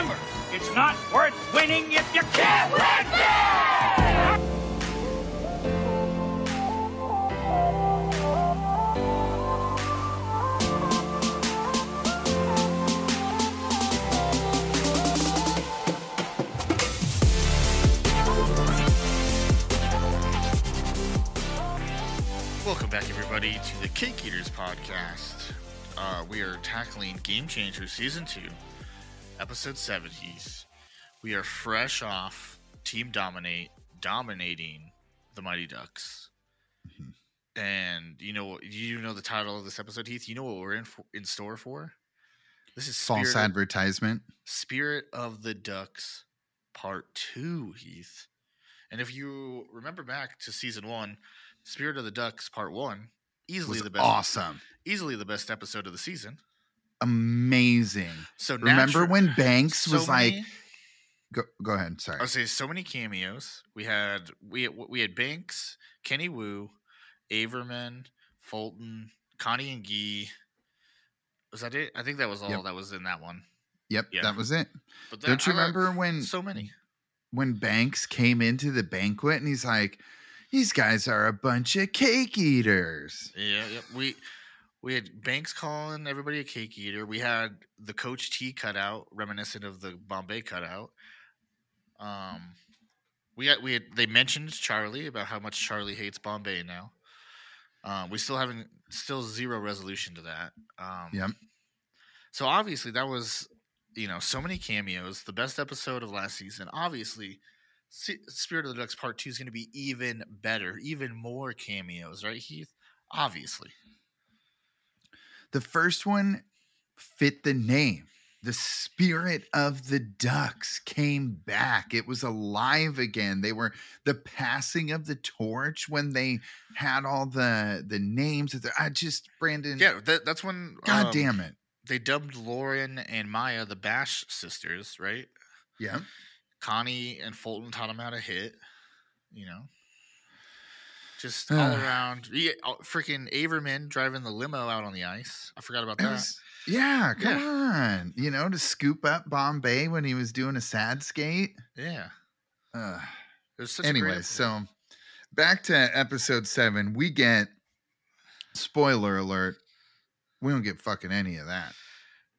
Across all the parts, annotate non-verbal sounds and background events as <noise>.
It's not worth winning if you can't win. Welcome back, everybody, to the Cake Eaters podcast. Uh, we are tackling Game Changers Season 2, Episode 7. Heath. We are fresh off Team Dominate, dominating the Mighty Ducks. Mm-hmm. And you know, you know the title of this episode, Heath. You know what we're in for, in store for. This is False Spirit of- advertisement. Spirit of the Ducks Part 2, Heath. And if you remember back to season 1, Spirit of the Ducks Part 1, easily the best awesome. easily the best episode of the season. Amazing. So Remember natu- when <laughs> Banks so was like, go, go ahead. Sorry. I would say so many cameos. We had we we had Banks, Kenny Wu, Averman, Fulton, Connie and Gee. Was that it? I think that was all Yep. that was in that one. Yep, yeah. that was it. But that, Don't you I remember when so many? when Banks came into the banquet and he's like, "These guys are a bunch of cake eaters." Yeah, yep. We we had Banks calling everybody a cake eater. We had the Coach T cutout, reminiscent of the Bombay cutout. Um, we had we had they mentioned Charlie about how much Charlie hates Bombay now. Um, we still haven't still zero resolution to that. Um, Yep. So obviously that was you know so many cameos. The best episode of last season. Obviously, Se- Spirit of the Ducks Part Two is going to be even better, even more cameos, right, Heath? Obviously. The first one fit the name. The spirit of the ducks came back. It was alive again. They were the passing of the torch when they had all the the names. Of the, I just Brandon. Yeah, that, that's when. God um, damn it. They dubbed Lauren and Maya the Bash sisters, right? Yeah. Connie and Fulton taught them how to hit. You know, just <sighs> all around. Yeah, freaking Averman driving the limo out on the ice. I forgot about that. was- yeah, come on. You know, to scoop up Bombay when he was doing a sad skate. yeah. Uh, It was such a great anyway, so back to episode seven. We get spoiler alert. We don't get fucking any of that.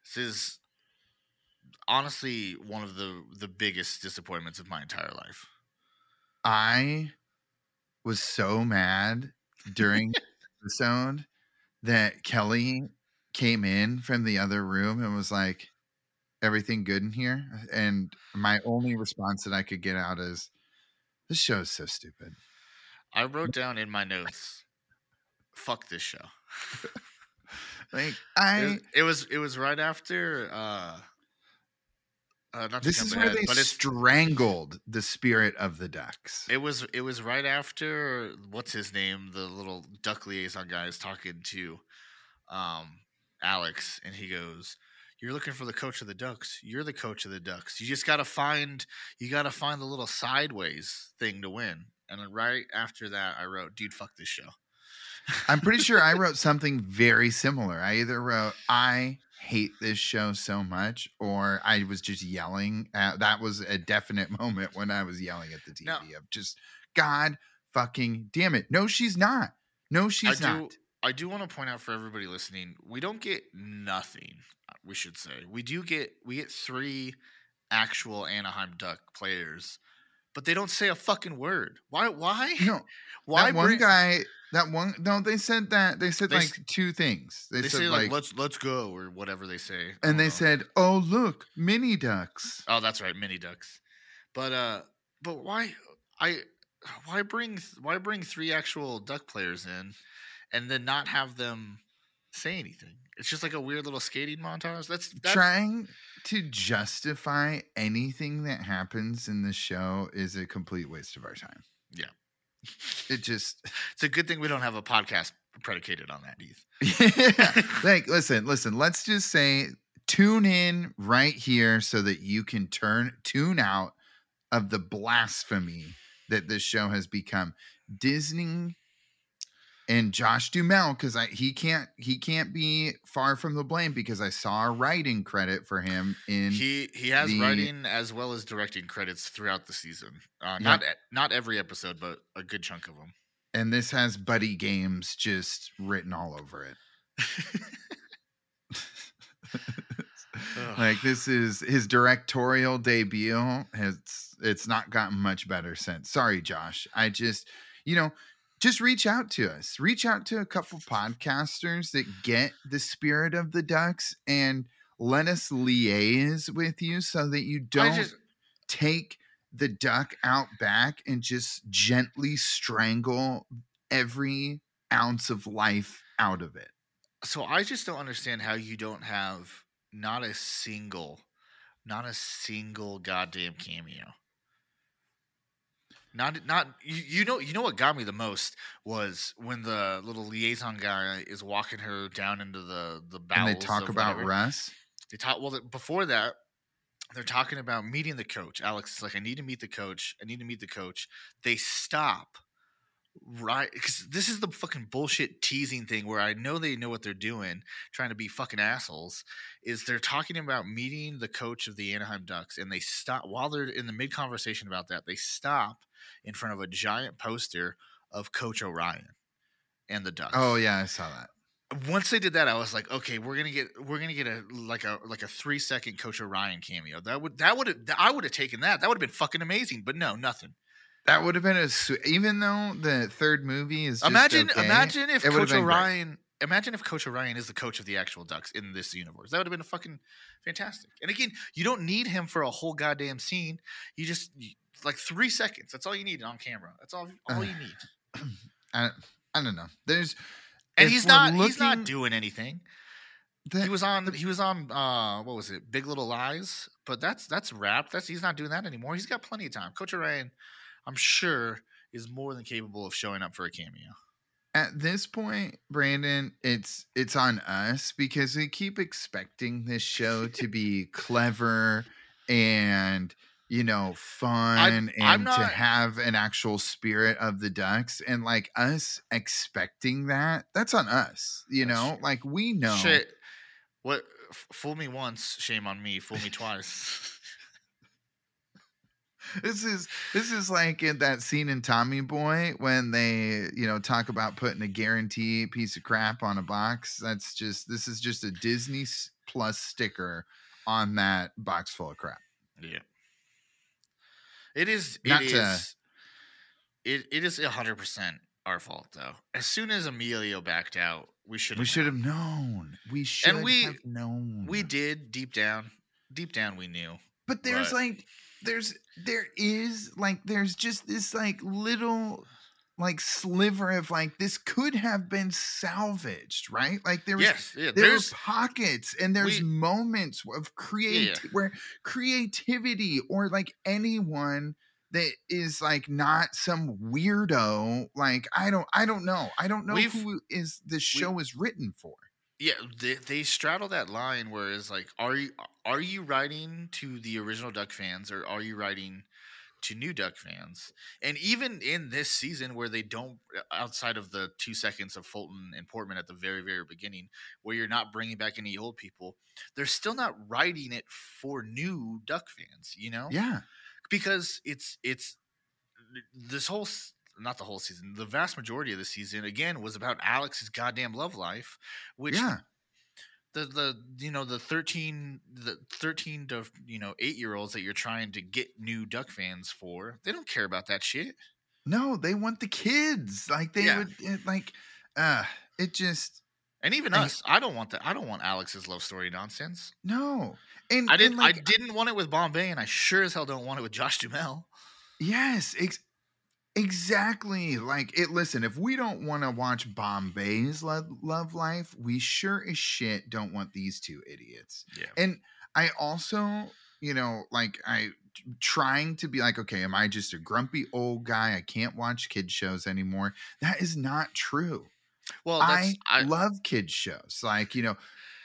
this is honestly one of the the biggest disappointments of my entire life. I was so mad during <laughs> the sound that Kelly came in from the other room and was like, everything good in here? And my only response that I could get out is, this show is so stupid. I wrote down in my notes, "Fuck this show." <laughs> <laughs> Like, I. was, it was it was right after uh uh not This is where ahead, they but it's strangled the spirit of the ducks. it was it was right after what's his name the little duck liaison guy is talking to um Alex and he goes you're looking for the coach of the ducks you're the coach of the ducks you just got to find you got to find the little sideways thing to win and right after that I wrote dude fuck this show I'm pretty sure I <laughs> wrote something very similar. I either wrote, I hate this show so much, or I was just yelling. At, that was a definite <laughs> moment when I was yelling at the TV No. of just, God fucking damn it. No, she's not. No, she's do- not. I do want to point out for everybody listening, we don't get nothing. uh, We should say we do get we get three actual Anaheim Duck players, but they don't say a fucking word. Why? Why? No, <laughs> why that one bring- guy, that one, no, they said that, they said They like two things. They, They, said like, like, let's let's go or whatever they say, and they know. said, oh, look, mini ducks. oh, that's right, mini ducks. But uh, but why? I why bring why bring three actual duck players in, and then not have them say anything? It's just like a weird little skating montage. That's, that's trying to justify anything that happens in the show is a complete waste of our time. Yeah. It just It's a good thing we don't have a podcast predicated on that, Heath. <laughs> like listen, listen, let's just say tune in right here so that you can turn tune out of the blasphemy that this show has become. Disney and Josh Duhamel because I he can't he can't be far from the blame because I saw a writing credit for him in He he has the- writing as well as directing credits throughout the season. Uh, Yep. Not not every episode, but a good chunk of them. and this has Buddy Games just written all over it. <laughs> like this is his directorial debut has it's not gotten much better since sorry josh i just you know just reach out to us reach out to a couple podcasters that get the spirit of the ducks and let us liaise with you so that you don't just take the duck out back and just gently strangle every ounce of life out of it so I just don't understand how you don't have not a single, not a single goddamn cameo. Not not you, you know you know what got me the most was when the little liaison guy is walking her down into the the bowels. and they talk about whatever. russ They talk well before that. They're talking about meeting the coach. Alex is like, I need to meet the coach. I need to meet the coach. They stop right because this is the fucking bullshit teasing thing where I know they know what they're doing, trying to be fucking assholes. Is they're talking about meeting the coach of the Anaheim Ducks, and they stop while they're in the mid conversation about that. They stop in front of a giant poster of Coach Orion and the Ducks oh yeah i saw that once they did that, I was like, okay, we're gonna get we're gonna get a like a like a three second Coach Orion cameo. That would that would have I would have taken that. That would have been fucking amazing. But no, nothing. That would have been a even though the third movie is imagine okay, imagine if Coach been great. Imagine if Coach Orion is the coach of the actual Ducks in this universe. That would have been a fucking fantastic. And again, you don't need him for a whole goddamn scene. You just you, like three seconds. That's all you need on camera. That's all all you need. <clears throat> I, I don't know. There's And he's not he's not doing anything. the- he was on he was on uh what was it big little lies but that's that's wrapped that's he's not doing that anymore he's got plenty of time coach Orion, i'm sure is more than capable of showing up for a cameo at this point, Brandon, it's it's on us because we keep expecting this show to be clever and you know fun I'm and to not- have an actual spirit of the ducks and like us expecting that that's on us you know? like we know shit what f- fool me once shame on me fool me twice <laughs> This is this is like in that scene in Tommy Boy when they you know talk about putting a guarantee piece of crap on a box. That's just this is just a Disney Plus sticker on that box full of crap. yeah it is Not it is to- it, it is 100% our fault though as soon as emilio backed out we should We should have known. We should we- have known. we did deep down deep down we knew But there's But- like there's there is like there's just this like little like sliver of like this could have been salvaged, right? Like there was yes yeah, there's there's pockets and there's we- moments of create where creativity or like anyone that is like not some weirdo like i don't i don't know. I don't know who is this show is written for Yeah, they, they straddle that line where it's like, are you are you writing to the original Duck fans or are you writing to new Duck fans? And even in this season, where they don't, outside of the two seconds of Fulton and Portman at the very very beginning, where you're not bringing back any old people, they're still not writing it for new Duck fans. You know, yeah because it's it's this whole not the whole season the vast majority of the season again was about alex's goddamn love life which yeah. the the you know the 13 the 13 to you know 8 year olds that you're trying to get new duck fans for they don't care about that shit. No they want the kids. Like they Yeah. would it, like uh it just and even And- us i don't want that i don't want alex's love story nonsense. No. And i didn't like, i didn't want it with bombay and i sure as hell don't want it with josh duhamel Yes, ex- exactly. Like it. Listen, if we don't want to watch Bombay's love, love life, we sure as shit don't want these two idiots. yeah And I also, you know, like I trying to be like, okay, am I just a grumpy old guy? I can't watch kid shows anymore. That is not true. well I, I, love kids shows like you know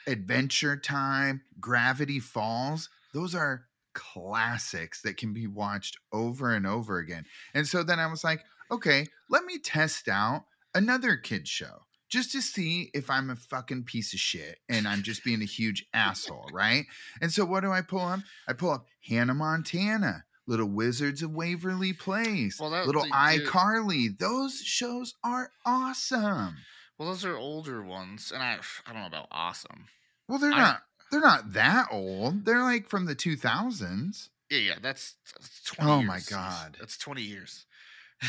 adventure time gravity falls those are classics that can be watched over and over again and so then i was like okay let me test out another kid show just to see if I'm a fucking piece of shit and I'm just being a huge asshole, right? And so what do I pull up? I pull up Hannah Montana, Little Wizards of Waverly Place, Well, that- Little iCarly. Those shows are awesome. Well, those are older ones, and I I don't know about awesome. Well, they're I- not they're not that old. They're like from the 2000s. Yeah, yeah, that's, that's twenty. Oh my. God. that's twenty years. <laughs>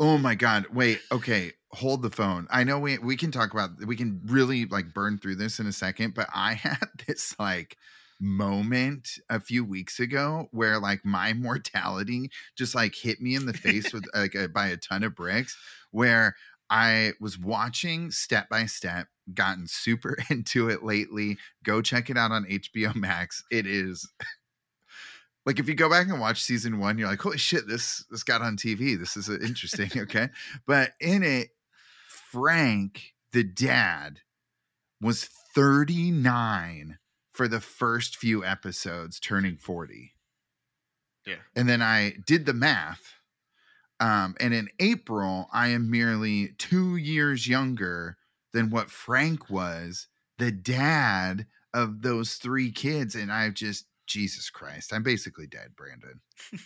Oh my god. Wait, okay. Hold the phone. I know we we can talk about we can really like burn through this in a second, but I <laughs> had this like moment a few weeks ago where like my <laughs> mortality just like hit me in the face with like a, by a ton of bricks where I was watching step by step, gotten super <laughs> into it lately. Go check it out on HBO Max. It is <laughs> like if you go back and watch season one, you're like, holy shit, this this got on TV. This is uh, interesting. <laughs> okay. But in it, Frank, the dad, was 39 for the first few episodes, turning 40. Yeah. And then I did the math. Um, and in April, I am merely two years younger than what Frank was, the dad of those three kids. And I've just, Jesus Christ, I'm basically dead, Brandon.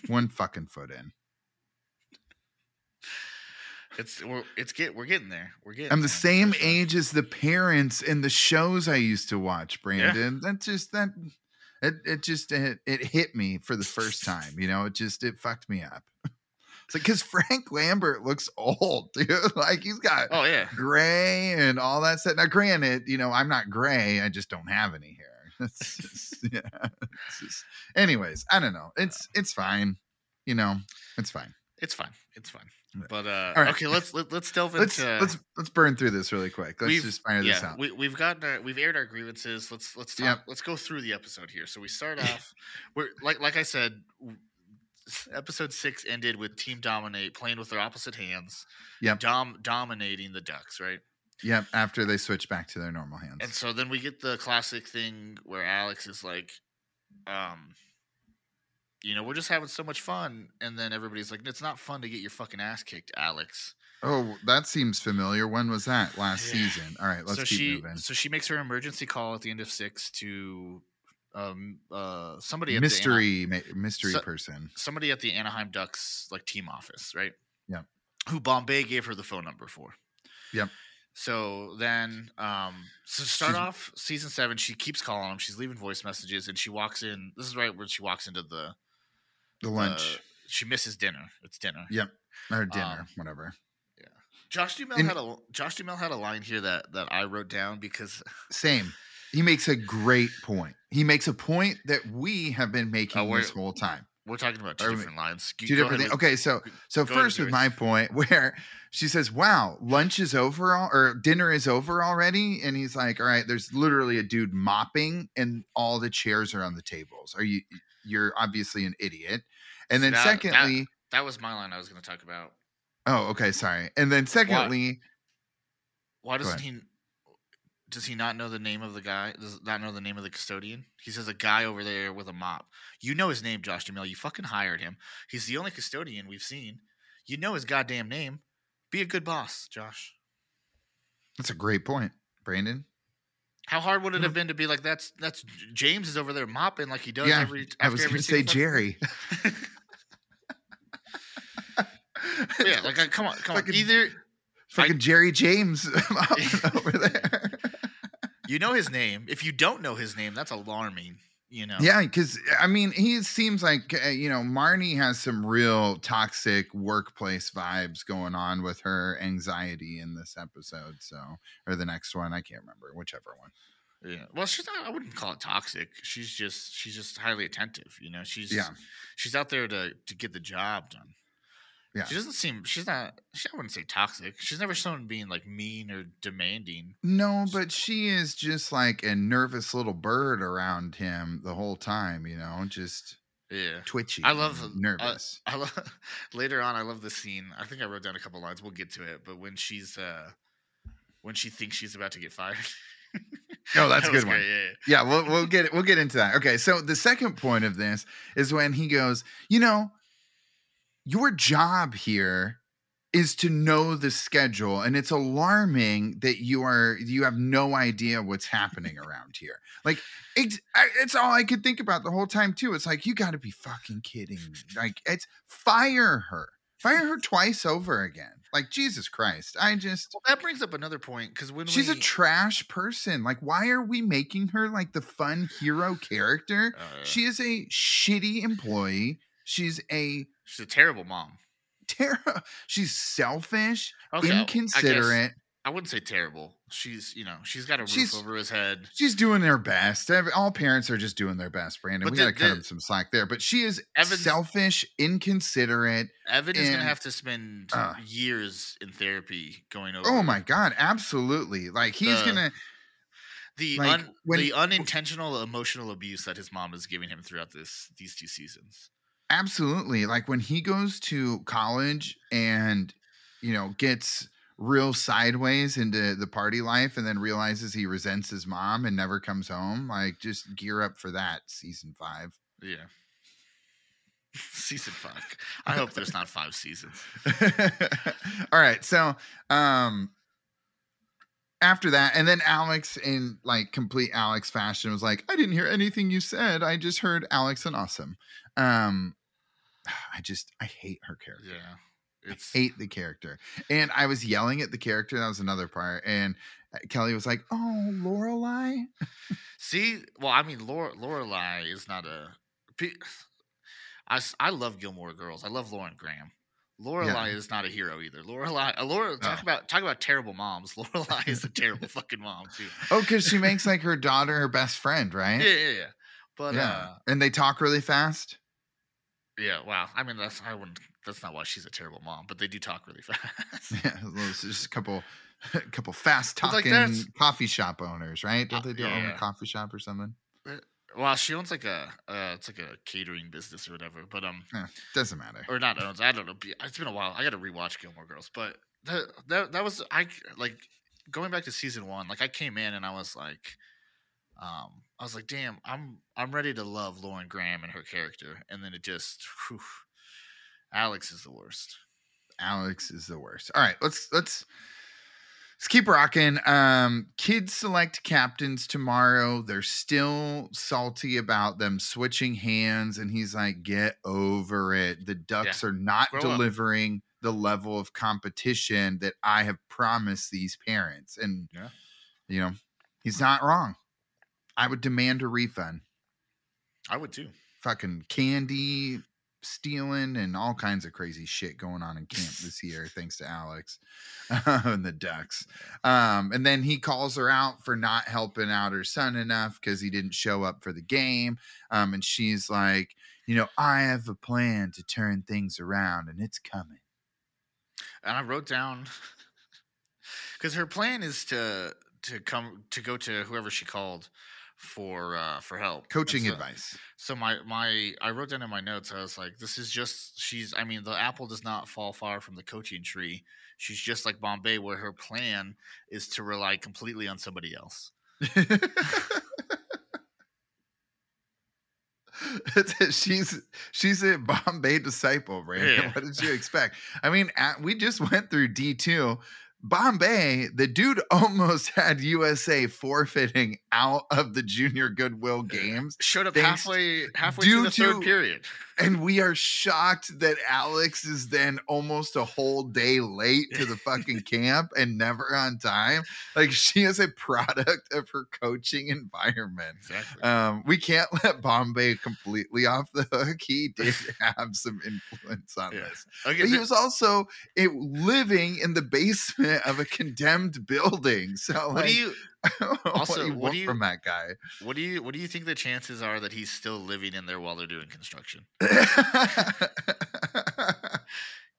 One fucking foot in. It's we're it's get we're getting there. We're getting. I'm the same sure. age as the parents in the shows I used to watch, Brandon. That just that it it just it, it hit me for the first <laughs> time. You know, it just it fucked me up. It's like because Frank Lambert looks old, <laughs> dude. Like he's got Oh yeah. gray and all that stuff. Now, granted, you know, I'm not gray. I just don't have any hair. <laughs> Just, yeah. Just, anyways, I don't know. It's it's fine. You know, it's fine. It's fine. It's fine. But uh right. okay, let's let, let's delve Let's into let's let's burn through this really quick. Let's we've- just fire this out. We, we've gotten our, we've aired our grievances. Let's let's talk. Yep. Let's go through the episode here. So we start <laughs> off. We're like like I said, episode six ended with Team Dominate playing with their opposite hands. Yep. Dom dominating the Ducks, right? Yep. After they switch back to their normal hands. And so then we get the classic thing where Alex is like, um, you know, we're just having so much fun, and then everybody's like, it's not fun to get your fucking ass kicked, Alex. oh, that seems familiar. When was that? Last Yeah. season. All right, let's so keep she moving. so she makes her emergency call at the end of six to um uh somebody at Mystery ma- mystery So- person. the somebody at the Anaheim Ducks like team office, right? Yeah. Who Bombay gave her the phone number for. Yep. So then um so start She's- off season seven, she keeps calling him, she's leaving voice messages, and she walks in this is right when she walks into the The lunch uh, she misses dinner. It's dinner. Yep. or dinner, um, whatever. Yeah. Josh Duhamel And- had a Josh Duhamel had a line here that that I wrote down because Same. He makes a great point. He makes a point that we have been oh, making Oh, this whole time. we're talking about two we- different lines. Two go different things. Okay, so so go first with my point <laughs> where she says, "Wow, lunch is over al- or dinner is over already," and he's like, "All right, there's literally a dude mopping, and all the chairs are on the tables. Are you? You're obviously an idiot." And then That- that- secondly, That was my line I was going to talk about. oh, okay, sorry. And then secondly, Why Go doesn't he? Does he not know the name of the guy? Does not know the name of the custodian? He says a guy over there with a mop. You know his name, Josh Jamil. You fucking hired him. He's the only custodian we've seen. You know his goddamn name. Be a good boss, Josh. that's a great point, Brandon. How hard would it have been to be like that's that's James is over there mopping like he does Yeah, every I was going to say Jerry. <laughs> yeah, like uh, come on, come on. Either Fucking Jerry James <laughs> <laughs> over there. You know his name. If you don't know his name, that's alarming. You know. Yeah, because I mean, he seems like uh, you know Marni has some real toxic workplace vibes going on with her anxiety in this episode. So, or the next one, I can't remember, whichever one. Yeah. Well, she's not. I wouldn't call it toxic. She's just she's just highly attentive. You know. She's Yeah. She's out there to to get the job done. Yeah. She doesn't seem. She's not. She, I wouldn't say toxic. She's never shown being like mean or demanding. No, but she is just like a nervous little bird around him the whole time. You know, just Yeah. twitchy. I love and uh, nervous. I love <laughs> later on. I love the scene. I think I wrote down a couple lines. We'll get to it. But when she's uh when she thinks she's about to get fired. <laughs> Oh, that's a That was good one. great, Yeah, yeah. yeah we'll, we'll get we'll get into that okay so the second point of this is when he goes you know your job here is to know the schedule and it's alarming that you are you have no idea what's happening around here. Like it's, it's all i could think about the whole time too. It's like you got to be fucking kidding me. Like it's fire her. Fire her twice over again. Like jesus christ. I just Well, that brings up another point because when she's we, a trash person. Like why are we making her like the fun hero character? Uh, she is a shitty employee. She's a she's a terrible mom. terror <laughs> she's selfish Okay, I- I inconsiderate I wouldn't say terrible. She's you know she's got a roof She's- over his head. She's doing their best. All parents are just doing their best, Brandon. But we got to cut them some slack there. But she is Evan's- selfish, inconsiderate. Evan is gonna have to spend uh, years in therapy going over. Oh my god, absolutely! Like he's gonna. the like, un, when- the unintentional emotional abuse that his mom is giving him throughout this these two seasons. Absolutely. Like when he goes to college and, you know, gets real sideways into the party life and then realizes he resents his mom and never comes home, like just gear up for that season five. Yeah. <laughs> Season five. I hope there's not five seasons. <laughs> All right. So, um, after that, and then Alex, in like complete Alex fashion, was like, "I didn't hear anything you said. I just heard Alex and awesome." Um, <sighs> I just I hate her character. Yeah. It's hate the character. And I was yelling at the character. That was another part. And uh, Kelly was like, "Oh, Lorelai." <laughs> see. Well, I mean, Laura Lorelai is not a. <sighs> I I love Gilmore Girls. I love Lauren Graham. Lorelai is not a hero either. Lorelai, uh, Laura, talk Oh. about talk about terrible moms. <laughs> Lorelai is a <laughs> terrible fucking mom too. Oh, because she makes like her daughter her best friend, right? Yeah, yeah, yeah. But Yeah. uh, and they talk really fast. Yeah. Wow. I mean, that's I wouldn't. That's not why she's a terrible mom. But they do talk really <laughs> fast. Yeah, it's just a couple, a <laughs> couple fast It's like talking coffee shop owners, right? Don't Uh, they do yeah, own a coffee shop or something? well, she owns like a uh, it's like a catering business or whatever. But um, Eh, doesn't matter. or not owns. I don't know. It's been a while. I got to rewatch Gilmore Girls, but that, that that was I like going back to season one. Like I came in and I was like, um, I was like, damn, I'm I'm ready to love Lauren Graham and her character, and then it just, whew, Alex is the worst. Alex is the worst. All right, let's let's let's keep rocking. Um, kids select captains tomorrow. They're still salty about them switching hands, and he's like, "Get over it. The Ducks are not Grow up." delivering the level of competition that I have promised these parents." And Yeah. you know, he's not wrong. I would demand a refund. I would too. Fucking candy stealing and all kinds of crazy shit going on in camp this year, <laughs> thanks to Alex <laughs> and the Ducks. Um, and then he calls her out for not helping out her son enough because he didn't show up for the game. Um, and she's like, you know, I have a plan to turn things around and it's coming. and I wrote down <laughs> because her plan is to to come to go to whoever she called for uh for help Coaching so- advice. so my my i wrote down in my notes i was like this is just she's i mean the apple does not fall far from the coaching tree she's just like bombay where her plan is to rely completely on somebody else <laughs> she's she's a Bombay disciple, Brandon. Yeah. What did you expect? I mean, at, we just went through D two. Bombay, the dude <laughs> almost had USA forfeiting out of the junior goodwill games, showed up halfway halfway through the third to- period and we are shocked that Alex is then almost a whole day late to the fucking <laughs> camp and never on time. Like she is a product of her coaching environment. exactly Um, we can't <laughs> let Bombay completely off the hook. He did have some influence on Yeah. this. okay But he was also it, living in the basement of a condemned building. <laughs> So, what like, <laughs> do you what also, do you what want do you- from that guy? what do you what do you think the chances are that he's still living in there while they're doing construction <laughs>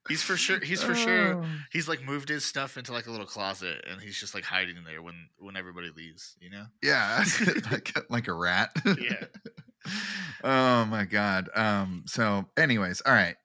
he's for sure he's for sure Oh. he's like moved his stuff into like a little closet and he's just like hiding there when when everybody leaves you know Yeah, like like a rat. Yeah. oh my god. Um. So, anyways, all right.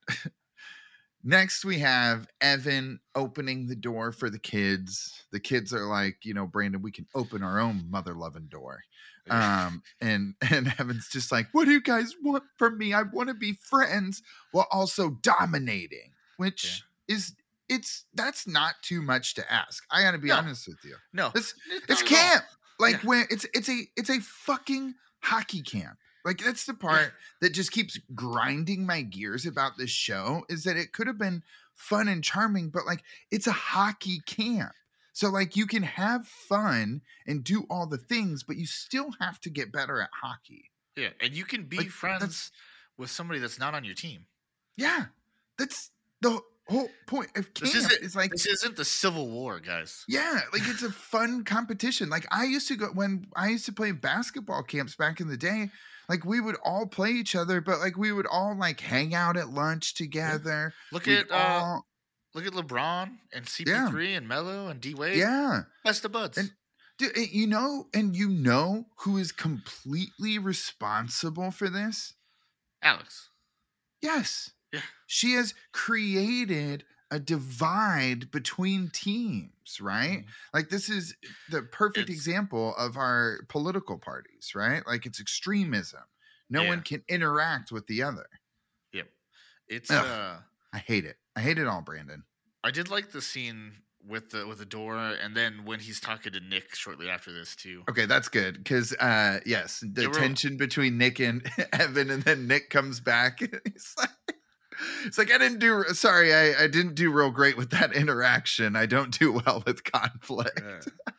Next, we have Evan opening the door for the kids. The kids are like, you know, Brandon, we can open our own mother loving door. Um, and <laughs> and Evan's just like, what do you guys want from me? I want to be friends while also dominating, which is it's that's not too much to ask. I got to be No. honest with you. No, It's not it's camp. Like Yeah. when it's it's a it's a fucking hockey camp. Like that's the part that just keeps grinding my gears about this show is that it could have been fun and charming, but like it's a hockey camp. So like you can have fun and do all the things, but you still have to get better at hockey. Yeah, and you can be Like, friends with somebody that's not on your team. Yeah. That's the whole point of This camp. isn't- It's like This isn't the Civil War, guys. Yeah, like it's a fun competition. Like I used to go when I used to play basketball camps back in the day. Like we would all play each other, but like we would all like hang out at lunch together. Look We'd at uh, all- look at LeBron and CP3 and Melo and D Wade. yeah, best of buds. And- Dude, you know, and you know who is completely responsible for this? Alex. Yes. Yeah. She has created a divide between teams, right? Mhm. Like this is the perfect It's- example of our political parties, right? Like it's extremism. No Yeah. one can interact with the other. Yep. It's Ugh. uh I hate it. I hate it all, Brandon. I did like the scene with the with the door and then when he's talking to Nick shortly after this too. Okay, that's good because uh yes, the tension between Nick and <laughs> Evan, and then Nick comes back. and <laughs> He's like, it's like I didn't do. Sorry, I, I didn't do real great with that interaction. I don't do well with conflict. Yeah.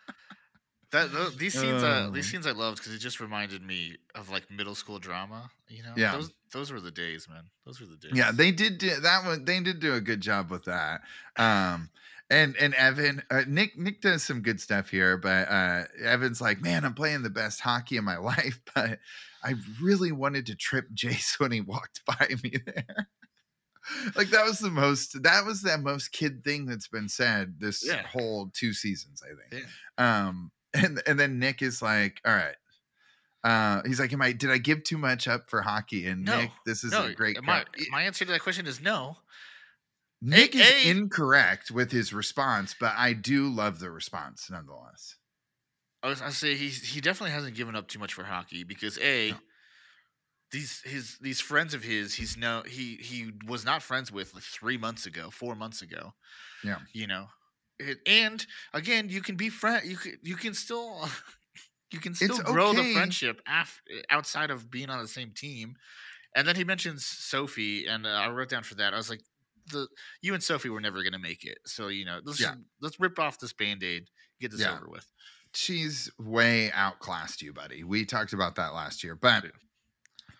That tho- these scenes, uh, these scenes I loved because it just reminded me of like middle school drama. You know, Yeah. Those those were the days, man. Those were the days. Yeah, they did do, that one. They did do a good job with that. Um, and and Evan, uh, Nick Nick does some good stuff here, but uh, Evan's like, man, I'm playing the best hockey of my <laughs> life, but I really wanted to trip Jace when he walked by me there. Like that was the most that was the most kid thing that's been said this Yeah. whole two seasons, I think. Yeah. Um, and and then Nick is like, all right. Uh, he's like, "Am I? Did I give too much up for hockey?" And No, Nick, this is no, a great. My, my answer to that question is no. Nick is A- incorrect with his response, but I do love the response nonetheless. I was I say he he definitely hasn't given up too much for hockey because a No. These his these friends of his he's no he he was not friends with like three months ago four months ago Yeah. you know it, and again you can be friend you can you can still <laughs> you can still grow the friendship af- outside of being on the same team and then he mentions Sophie and uh, I wrote down for that I was like the you and Sophie were never gonna make it so you know let's Yeah. just- let's rip off this band aid get this Yeah. over with She's way outclassed you, buddy. We talked about that last year. But.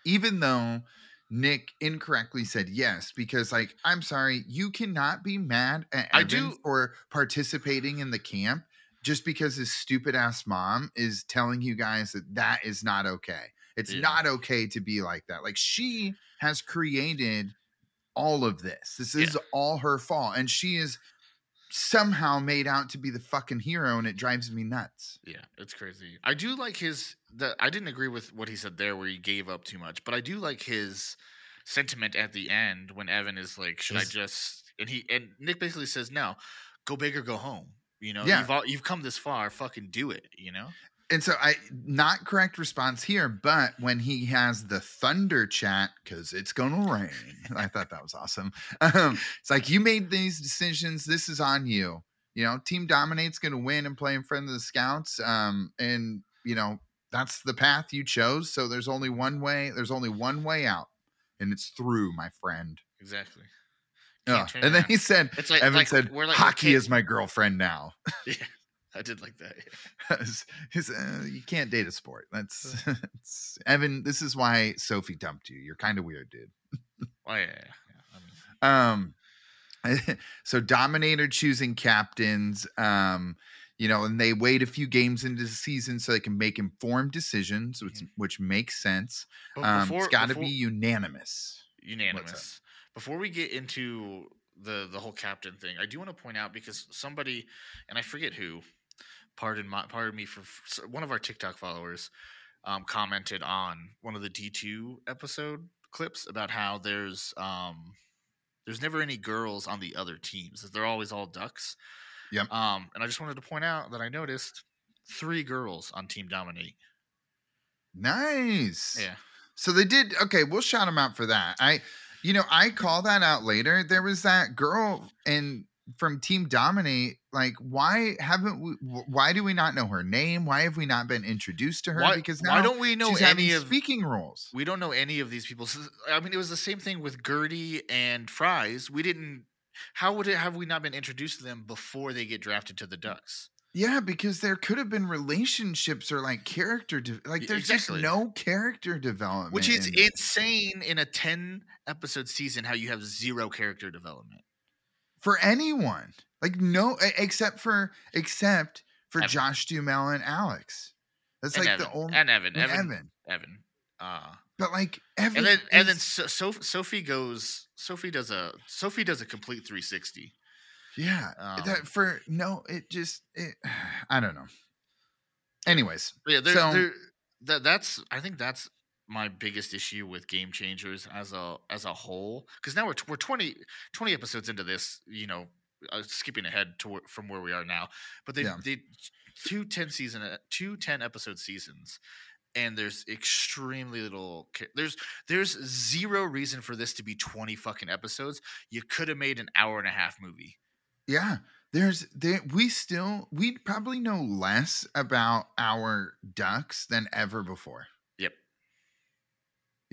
Even though Nick incorrectly said yes, because like, I'm sorry, you cannot be mad at I do- for participating in the camp just because his stupid ass mom is telling you guys that that is not okay. It's Yeah. not okay to be like that. Like she has created all of this. This is all her fault. And she is somehow made out to be the fucking hero and it drives me nuts. Yeah, it's crazy. I do like his. The I didn't agree with what he said there, where he gave up too much, but I do like his sentiment at the end when Evan is like, "Should I just?" And he and Nick basically says, "No, go big or go home." You know, Yeah. you've all, you've come this far, fucking do it. You know, And so I not correct response here, but when he has the thunder chat, because it's gonna rain. I thought that was awesome. Um, it's like you made these decisions, this is on you. You know, team dominate's gonna win and play in front of the scouts. Um, and you know, that's the path you chose. So there's only one way, there's only one way out, and it's through, my friend. exactly. Can't turn And then he said, It's like Evan like, said, we're like hockey is my girlfriend now. <laughs> Yeah, I did like that. yeah. <laughs> His- uh, you can't date a sport. That's <laughs> it's, Evan. This is why Sophie dumped you. You're kind of weird, dude. <laughs> Oh yeah, yeah. I mean, Um, so Dominator choosing captains. Um, you know, and they wait a few games into the season so they can make informed decisions, which which makes sense. but Um, before- it's got to be unanimous. unanimous. Before we get into the the whole captain thing, I do want to point out because somebody, and I forget who, pardon my pardon me for one of our TikTok followers, um, commented on one of the D two episode clips about how there's um there's never any girls on the other teams; they're always all ducks. Yep. Um, and I just wanted to point out that I noticed three girls on Team Dominate. Nice. Yeah. So they did okay, we'll shout them out for that. I you know, I call that out later. There was that girl and from Team Dominate, like why haven't we? Why do we not know her name? Why have we not been introduced to her? Why, because now why don't we know she's any of speaking roles. we don't know any of these people. So, I mean, it was the same thing with Gertie and Fries. We didn't. How would it have we not been introduced to them before they get drafted to the Ducks? Yeah, because there could have been relationships or like character, de- like there's exactly. just no character development, Which is in insane in a ten episode season. How you have zero character development. For anyone. Like no, except for except for Evan. Josh Duhamel and Alex. That's and like Evan, the only and Evan, and Evan, Evan. Evan. Uh, But like Evan, and then and then so, so, Sophie goes. Sophie does a Sophie does a complete three sixty. yeah, um, that for no, it just it. <sighs> I don't know. Anyways, Yeah, there, So- there, that that's I think that's my biggest issue with Game Changers as a as a whole. Because now we're t- we're 20, 20 episodes into this. You know, uh, skipping ahead to from where we are now, but they Yeah. they two 10 season uh, two 10 episode seasons. And there's extremely little. There's there's zero reason for this to be twenty fucking episodes. You could have made an hour and a half movie. yeah, there's there we still we probably know less about our ducks than ever before.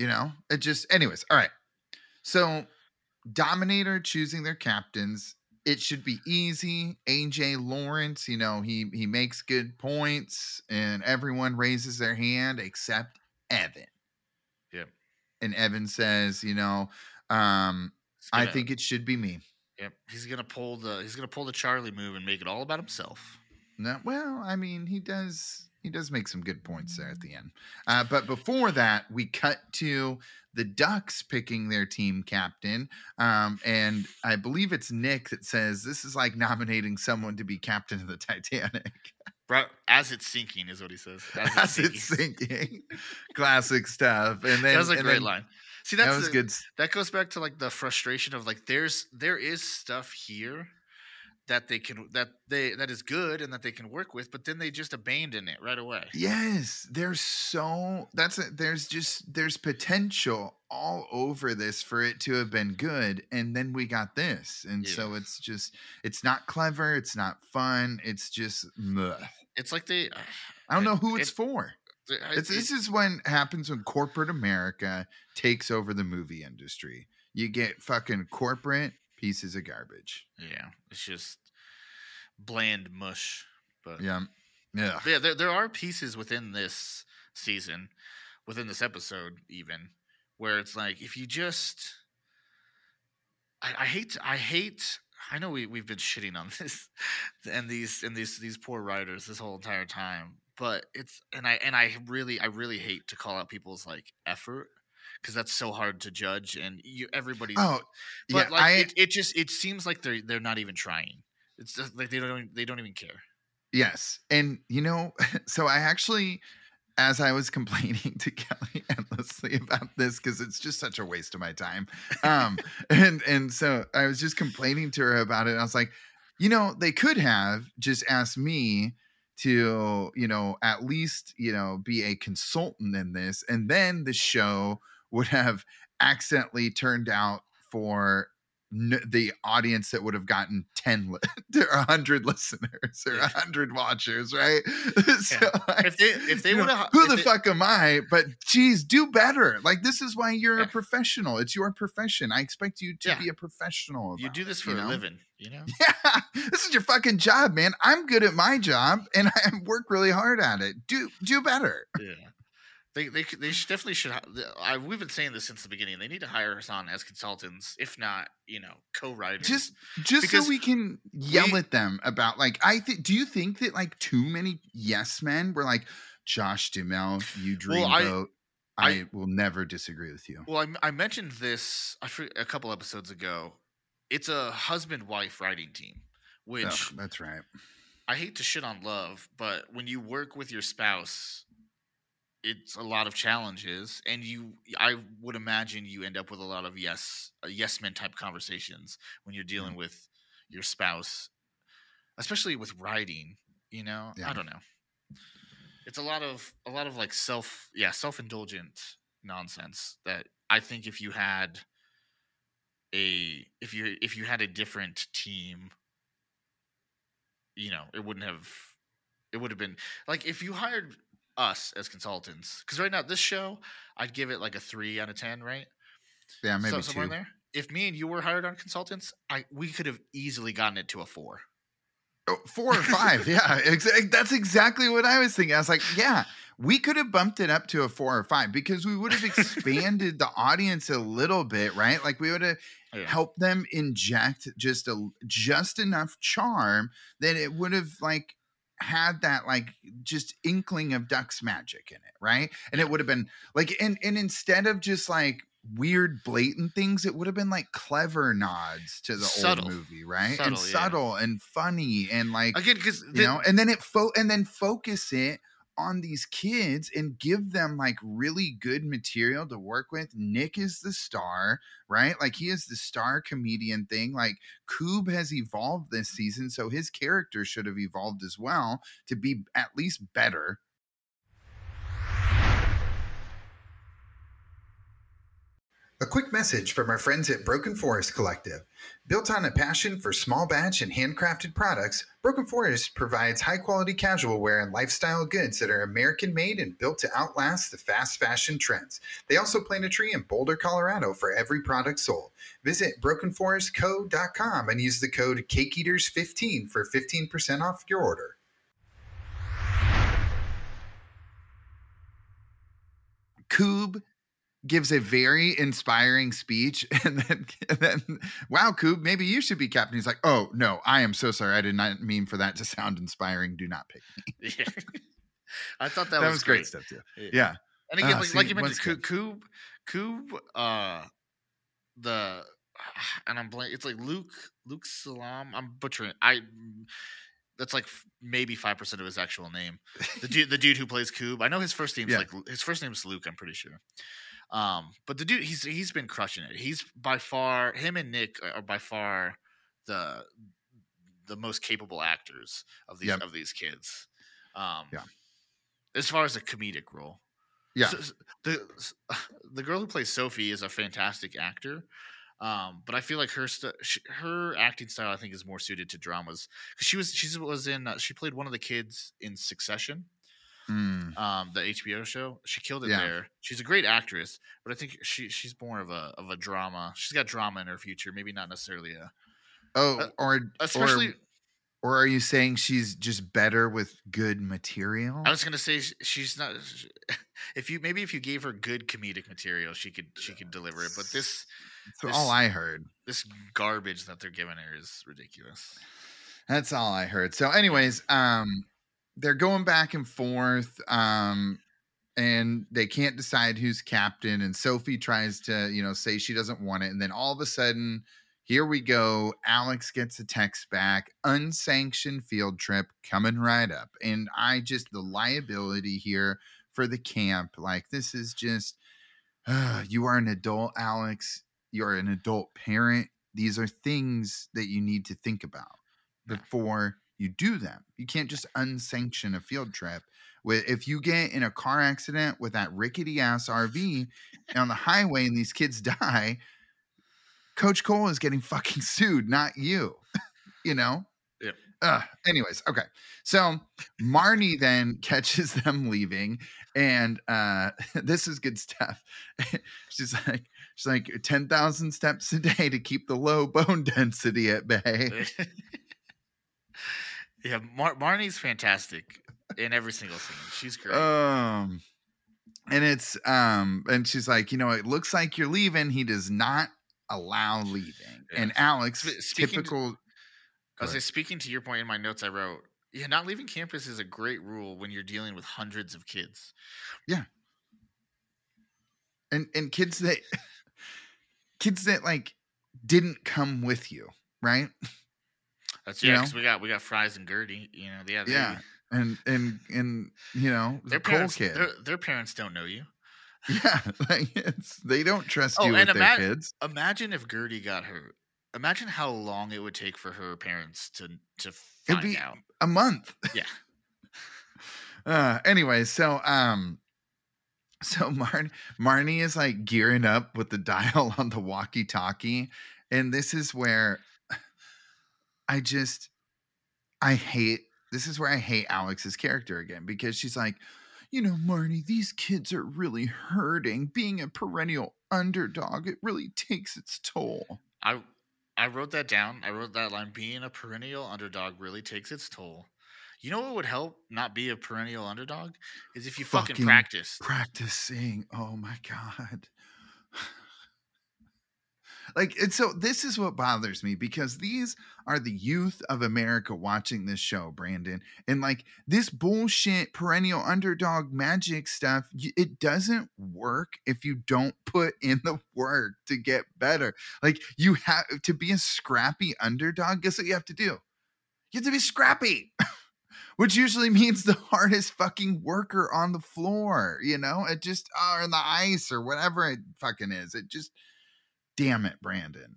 You know, it just, anyways, all right. So, Dominator choosing their captains, it should be easy. AJ Lawrence, you know, he he makes good points, and everyone raises their hand except Evan. Yep. And Evan says, you know, um, I gonna- think it should be me. Yep. He's gonna pull the he's gonna pull the Charlie move and make it all about himself. No, well, I mean, he does he does make some good points there at the end. Uh, but before that, we cut to the Ducks picking their team captain, um, and I believe it's Nick that says this is like nominating someone to be captain of the Titanic <laughs> Bro, as it's sinking is what he says. As, as it's it's sinking. sinking. <laughs> Classic stuff. And then that was a great then- line. See, that's That was the- good. That goes back to like the frustration of like there's there is stuff here that they can that they that is good and that they can work with, but then they just abandon it right away. Yes, there's so that's a, there's just there's potential all over this for it to have been good, and then we got this, and so it's just it's not clever, it's not fun, it's just meh. It's like they uh, I don't know who it's it- for. I- It's, it- this is when happens when corporate America takes over the movie industry. You get fucking corporate pieces of garbage. yeah, it's just bland mush. But Yeah, yeah, yeah, there there are pieces within this season, within this episode, even where it's like if you just, I, I hate, I hate. I know we we've been shitting on <laughs> this, and these and these these poor writers this whole entire time, but it's and I and I really I really hate to call out people's like effort because that's so hard to judge and you everybody's Oh, but yeah. like I it, it just it seems like they're they're not even trying. It's just like they don't they don't even care. Yes. And you know, <laughs> so I actually as I was <laughs> complaining to Kelly <laughs> endlessly about this because it's just such a waste of my time. Um and and so I was just complaining to her about it. I was like, you know, they could have just asked me to, you know, at least, you know, be a consultant in this and then the show would have accidentally turned out for n- the audience that would have gotten 10 li- <laughs> or 100 listeners or Yeah. 100 watchers right <laughs> so like, If they if they would have who the fuck am i but geez do better like this is why you're Yeah. a professional it's your profession i expect you to Yeah. be a professional you do this it, for a know? living, you know. <laughs> yeah this is your fucking job man i'm good at my job and i work really hard at it do do better Yeah. They, they they should definitely should. I, we've been saying this since the beginning. They need to hire us on as consultants, if not, you know, co-writers. just just Because so we can yell we- at them about like i think do you think that like too many yes men were like josh duhamel you dreamboat Well, I, I- will never disagree with you well, I, I mentioned this a couple episodes ago. It's a husband-wife writing team, which Ugh, that's right I hate to shit on love, but when you work with your spouse, it's a lot of challenges, and you, I would imagine you end up with a lot of yes, uh, yes men type conversations when you're dealing with your spouse, especially with writing. You know, Yeah. I don't know. It's a lot of a lot of like self, yeah, self indulgent nonsense that I think if you had a if you if you had a different team you know, it wouldn't have. It would have been like if you hired us as consultants, because right now this show, I'd give it like a three out of ten, right? Yeah, maybe so, somewhere two. in there. If me and you were hired on consultants, I we could have easily gotten it to a four. Oh, four or five. yeah, exa- eh, that's exactly what I was thinking. I was like, yeah, we could have bumped it up to a four or five because we would have expanded the audience a little bit, right? Like we would have Yeah. helped them inject just a just enough charm that it would have like had that like just inkling of duck's magic in it, right? And it would have been like and and instead of just like weird blatant things it would have been like clever nods to the Subtle. old movie right Subtle, and yeah. subtle and funny and like Again, because you know and then it fo- and then focus it on these kids and give them like really good material to work with. Nick is the star right? Like he is the star comedian thing. Like Koob has evolved this season so his character should have evolved as well to be at least better A quick message from our friends at Broken Forest Collective. Built on a passion for small batch and handcrafted products, Broken Forest provides high quality casual wear and lifestyle goods that are American made and built to outlast the fast fashion trends. They also plant a tree in Boulder, Colorado for every product sold. Visit brokenforestco.com and use the code CakeEaters15 for 15% off your order. Koob gives a very inspiring speech <laughs> and then, and then wow Koob maybe you should be captain he's like oh no i am so sorry i did not mean for that to sound inspiring do not pick me <laughs> Yeah. I thought that, that, was, was great great. stuff too Yeah. yeah And again, Ah, like, see, like you mentioned, Koob, Koob, uh, the <sighs> and I'm blank. It's like Luke, Luke Salam. I'm butchering. I. That's like maybe five percent of his actual name. The dude, the dude who plays Koob. I know his first name's Yeah. like his first name's Luke. I'm pretty sure. Um, but the dude, he's he's been crushing it. He's by far him and Nick are by far the the most capable actors of these Yep. of these kids. Um, Yeah. As far as a comedic role, yeah so- the <sighs> the girl who plays Sophie is a fantastic actor, um, but I feel like her st- her acting style I think is more suited to dramas because she was she was in uh, she played one of the kids in Succession, Mm, um, the HBO show. She killed it Yeah. there. She's a great actress, but I think she she's more of a of a drama. She's got drama in her future, maybe not necessarily a oh Uh, or especially. or, or are you saying she's just better with good material I was gonna say she's not. <laughs> If you maybe if you gave her good comedic material, she could she could deliver it. But this this- all i heard this garbage that they're giving her is ridiculous. That's all I heard. So, anyways, um, they're going back and forth, um, and they can't decide who's captain. And Sophie tries to, you know, say she doesn't want it, and then all of a sudden, here we go. Alex gets a text back, unsanctioned field trip coming right up, and I just the liability here for the camp. Like this is just, uh, you are an adult, Alex. You're an adult parent. These are things that you need to think about before you do them. You can't just unsanction a field trip. If you get in a car accident with that rickety ass RV on the highway and these kids <laughs> die, Coach Cole is getting fucking sued, not you. <laughs> you know? Yep. Uh, anyways, okay. So Marni then catches <laughs> them leaving, and uh this is good stuff. she's like, she's like 10,000 steps a day to keep the low bone density at bay. Yeah, Mar- Marni's fantastic in every single scene. She's great. Um, and it's um, and she's like, you know, it looks like you're leaving. He does not allow leaving. Yeah. And Alex, Spe- speaking to- typical. I was speaking to your point in my notes, I wrote, yeah, not leaving campus is a great rule when you're dealing with hundreds of kids. Yeah. And and kids that <laughs> kids that like didn't come with you, right? That's yeah, because we got we got Fries and Gertie. You know, yeah, Yeah. And and and you know, the Their parents, kid. their, their parents don't know you. <laughs> Yeah, like it's they don't trust Oh, you and with their kids. Imagine if Gertie got hurt. Imagine how long it would take for her parents to to It'd find be- out. A month. Yeah. <laughs> Uh anyway, so um so Mar- Marni is like gearing up with the <laughs> dial on the walkie-talkie and this is where I just I hate this is where I hate Alex's character again because she's like, you know, Marni, these kids are really hurting. Being a perennial underdog, it really takes its toll. I I wrote that down. I wrote that line. Being a perennial underdog really takes its toll. You know what would help not be a perennial underdog is if you fucking, Fucking practice. Practicing. Oh my god. Like, and so this is what bothers me because these are the youth of America watching this show, Brandon. And like this bullshit perennial underdog magic stuff, it doesn't work if you don't put in the work to get better. Like, you have to be a scrappy underdog. Guess what you have to do? You have to be scrappy. <laughs> Which usually means the hardest fucking worker on the floor, you know? It just, or in the ice or whatever it fucking is. It just, damn it, Brandon.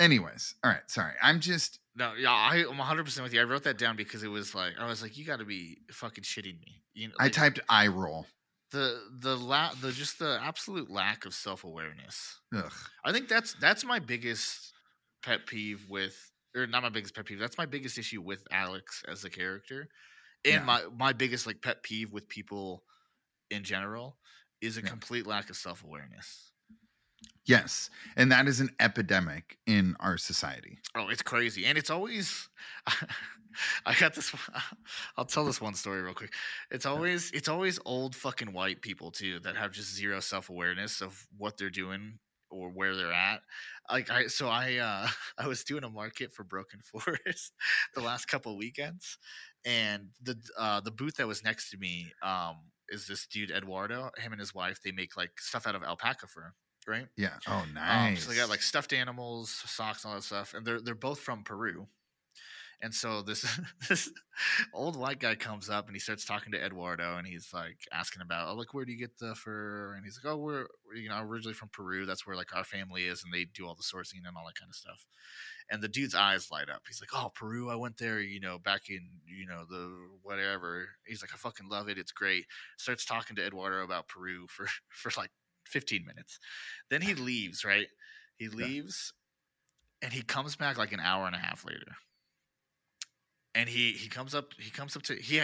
Anyways, all right, sorry. I'm just No, yeah, I, I'm 100 percent with you. I wrote that down because it was like I was like, you got to be fucking shitting me. You know, I typed eye roll. the the la- the just the absolute lack of self awareness. Ugh. I think that's that's my biggest pet peeve with, or not my biggest pet peeve. That's my biggest issue with Alex as a character, and Yeah. my my biggest like pet peeve with people in general is a Yeah. complete lack of self awareness. Yes. And that is an epidemic in our society. Oh, it's crazy, and it's always. <laughs> I got this. <laughs> I'll tell this one story real quick. It's always it's always old fucking white people too that have just zero self awareness of what they're doing or where they're at. Like I, so I uh <laughs> I was doing a market for Broken Forest the last couple weekends, and the uh the booth that was next to me um is this dude Eduardo. Him and his wife they make like stuff out of alpaca fur, right? Yeah. Oh, Um, nice. so they got like stuffed animals, socks, and all that stuff, and they're they're both from Peru. And so this <laughs> this old white guy comes up and he starts talking to Eduardo and he's like asking about, oh look, where do you get the fur? And he's like, oh, we're you know originally from Peru. That's where like our family is, and they do all the sourcing and all that kind of stuff. And the dude's eyes light up. He's like, oh, Peru, I went there, you know, back in you know the whatever. He's like, I fucking love it. It's great. Starts talking to Eduardo about Peru for <laughs> for like 15 minutes. Then he leaves, right? He leaves and he comes back like an hour and a half later. And he he comes up he comes up to he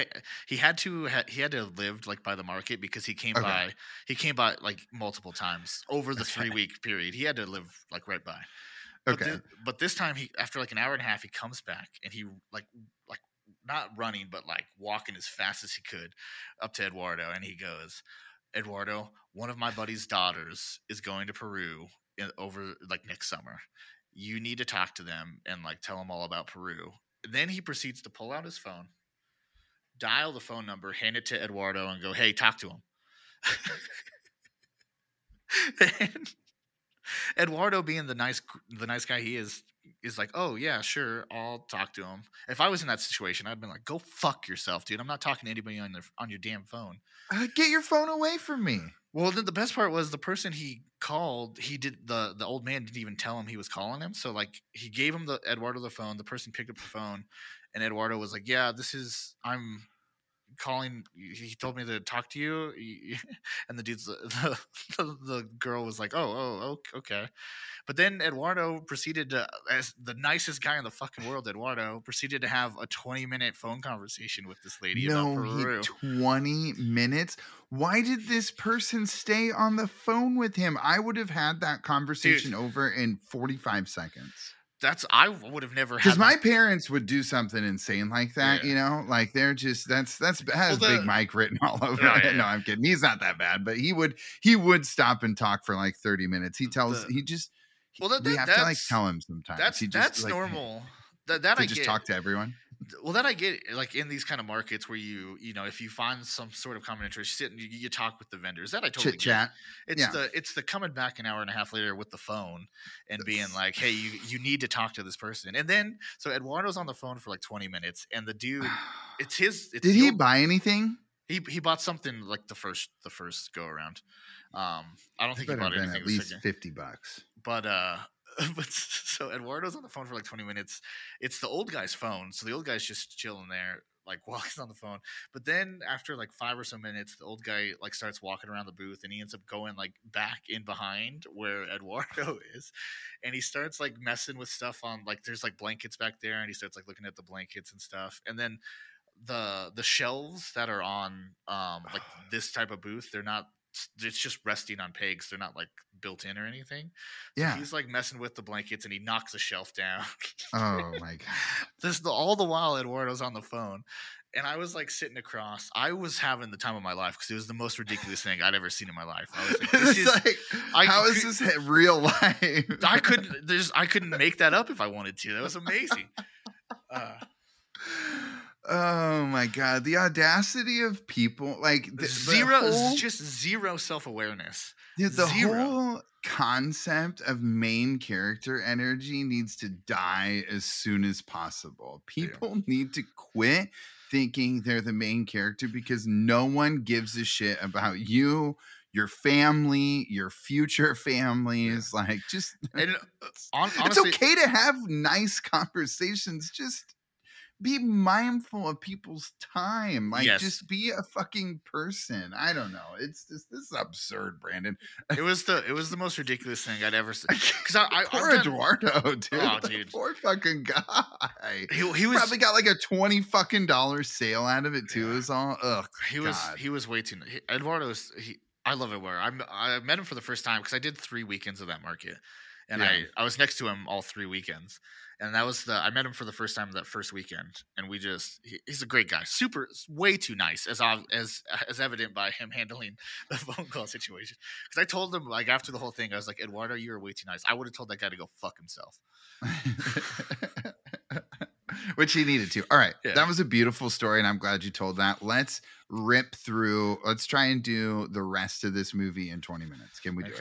he had to he had to have lived like by the market because he came Okay. by he came by like multiple times over the Okay. 3 week period. He had to live like right by. But okay. but this time he after like an hour and a half he comes back and he like like not running but like walking as fast as he could up to Eduardo and he goes, Eduardo, one of my buddy's daughters is going to Peru in, over like mm. next summer. You need to talk to them and like tell them all about Peru. Then he proceeds to pull out his phone, dial the phone number, hand it to Eduardo, and go, "Hey, talk to him." <laughs> and <laughs> Eduardo, being the nice the nice guy he is, is like, "Oh yeah, sure, I'll talk to him." If I was in that situation, I'd been like, "Go fuck yourself, dude. I'm not talking to anybody on their on your damn phone." Uh, get your phone away from me. Well, then the best part was the person he called. He did the the old man didn't even tell him he was calling him. So like he gave him the Eduardo the phone. The person picked up the phone, and Eduardo was like, "Yeah, this is I'm calling. He told me to talk to you." <laughs> And the dude's <laughs> the the, the girl was like, "Oh, oh, ok- okay." But then Eduardo proceeded to, as the nicest guy in the fucking world, Eduardo proceeded to have a 20 minute phone conversation with this lady No, about Peru. he 20 minutes. Why did this person stay on the phone with him? I would have had that conversation over in 45 seconds. That's I would have never Because my parents would do something insane like that, Yeah. you know, like they're just that's that's has Well, the- Big Mike written <laughs> all over Yeah, it. yeah, No. I'm kidding. He's not that bad, but he would he would stop and talk for like 30 minutes. He tells The- he just Well, that- we that- have to like tell him sometimes. That's he just, that's like, normal. <laughs> That that I just get. talk to everyone. Well, that I get. Like in these kind of markets where you you know if you find some sort of common interest, you sit and you, you talk with the vendors. That I totally Chit get. chat. It's yeah. the it's the coming back an hour and a half later with the phone and being like, hey, you you need to talk to this person. And then so Eduardo's on the phone for like twenty minutes, and the dude, <sighs> it's his. It's Did he old- buy anything? He he bought something like the first the first go around. Um, I don't It think he bought anything. at least second- 50 bucks. but uh <laughs> but so eduardo's on the phone for like 20 minutes it's the old guy's phone so the old guy's just chilling there like <laughs> while he's on the phone. But then after like five or so minutes, the old guy like starts walking around the booth and he ends up going like back in behind where <laughs> Eduardo is. And he starts like messing with stuff on like there's like blankets back there and he starts like looking at the blankets and stuff. And then the the shelves that are on um like <sighs> this type of booth, they're not it's just resting on pegs. They're not like built in or anything. So Yeah. he's like messing with the blankets and he knocks a shelf down. Oh <laughs> my god. this the all the while Eduardo's on the phone. And I was like sitting across. I was having the time of my life because it was the most ridiculous thing I'd ever seen in my life. I was <laughs> like, this is, like, I how is this real life? I couldn't. There's. I couldn't make that up if I wanted to. That was amazing. Uh, Oh my god, the audacity of people like the, the zero. whole- just zero self awareness. Dude, the Zero. whole concept of main character energy needs to die as soon as possible. People need to quit thinking they're the main character because no one gives a shit about you, your family, your future <laughs> families. Like, just And uh, <laughs> on, it's okay to have nice conversations. Just be mindful of people's time. Like, Yes. just be a fucking person. I don't know. It's just this is absurd, Brandon. it was the it was the <laughs> most ridiculous thing I'd ever seen. Because I, I Poor done- Eduardo, oh, dude. Oh, dude. Poor fucking guy. he, he was Probably got like a twenty fucking dollar sale out of it too. Yeah. Is all. Ugh. he was he was way too. He, Eduardo was he. I love Eduardo. I met him for the first time because I did three weekends of that market, and Yeah. I I was next to him all three weekends, and that was the I met him for the first time that first weekend, and we just he, he's a great guy, super way too nice as as as evident by him <laughs> handling the phone call situation. Because I told him like after the whole thing, I was like Eduardo, you are way too nice. I would have told that guy to go fuck himself. <laughs> Which he needed to. All right. Yeah. That was a beautiful story, and I'm glad you told that. Let's rip through. Let's try and do the rest of this movie in 20 minutes. Can we do it?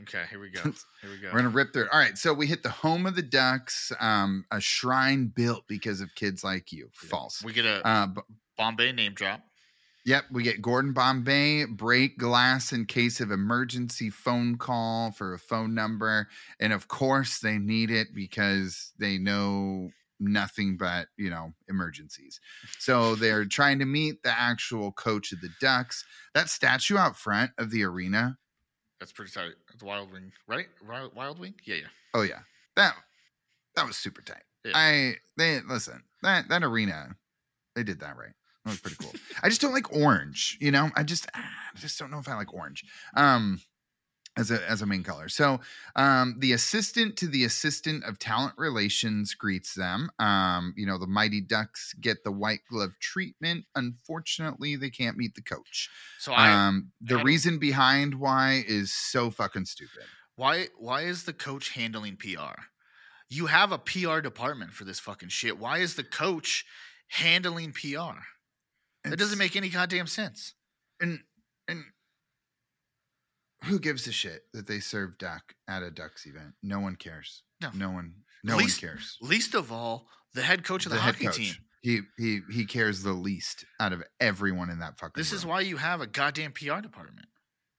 Okay, here we go. <laughs> Here we go. We're gonna rip through. All right, so we hit the home of the ducks, um, a shrine built because of kids like you. False. We get a Uh, b- Bombay name drop. Yep, we get Gordon Bombay break glass in case of emergency phone call for a phone number, and of course they need it because they know nothing but you know emergencies. So they're trying to meet the actual coach of the Ducks. That statue out front of the arena. That's pretty tight. The Wild Wing, right? Wild, Wild Wing? Yeah, yeah. Oh yeah, that that was super tight. Yeah. I they listen that that arena, they did that right. That was pretty cool. I just don't like orange. You know, I just ah, I just don't know if I like orange. Um, as a as a main color. So, um, the assistant to the assistant of talent relations greets them. Um, you know, the Mighty Ducks get the white glove treatment. Unfortunately, they can't meet the coach. So I Um, the I reason behind why is so fucking stupid. why why is the coach handling PR? You have a PR department for this fucking shit. Why is the coach handling PR? That doesn't make any goddamn sense. and and who gives a shit that they serve duck at a ducks event? No one cares. No. no one. No Least- one cares. Least of all, the head coach of the, head hockey team. He he he cares the least out of everyone in that fucking. This is why you have a goddamn PR department.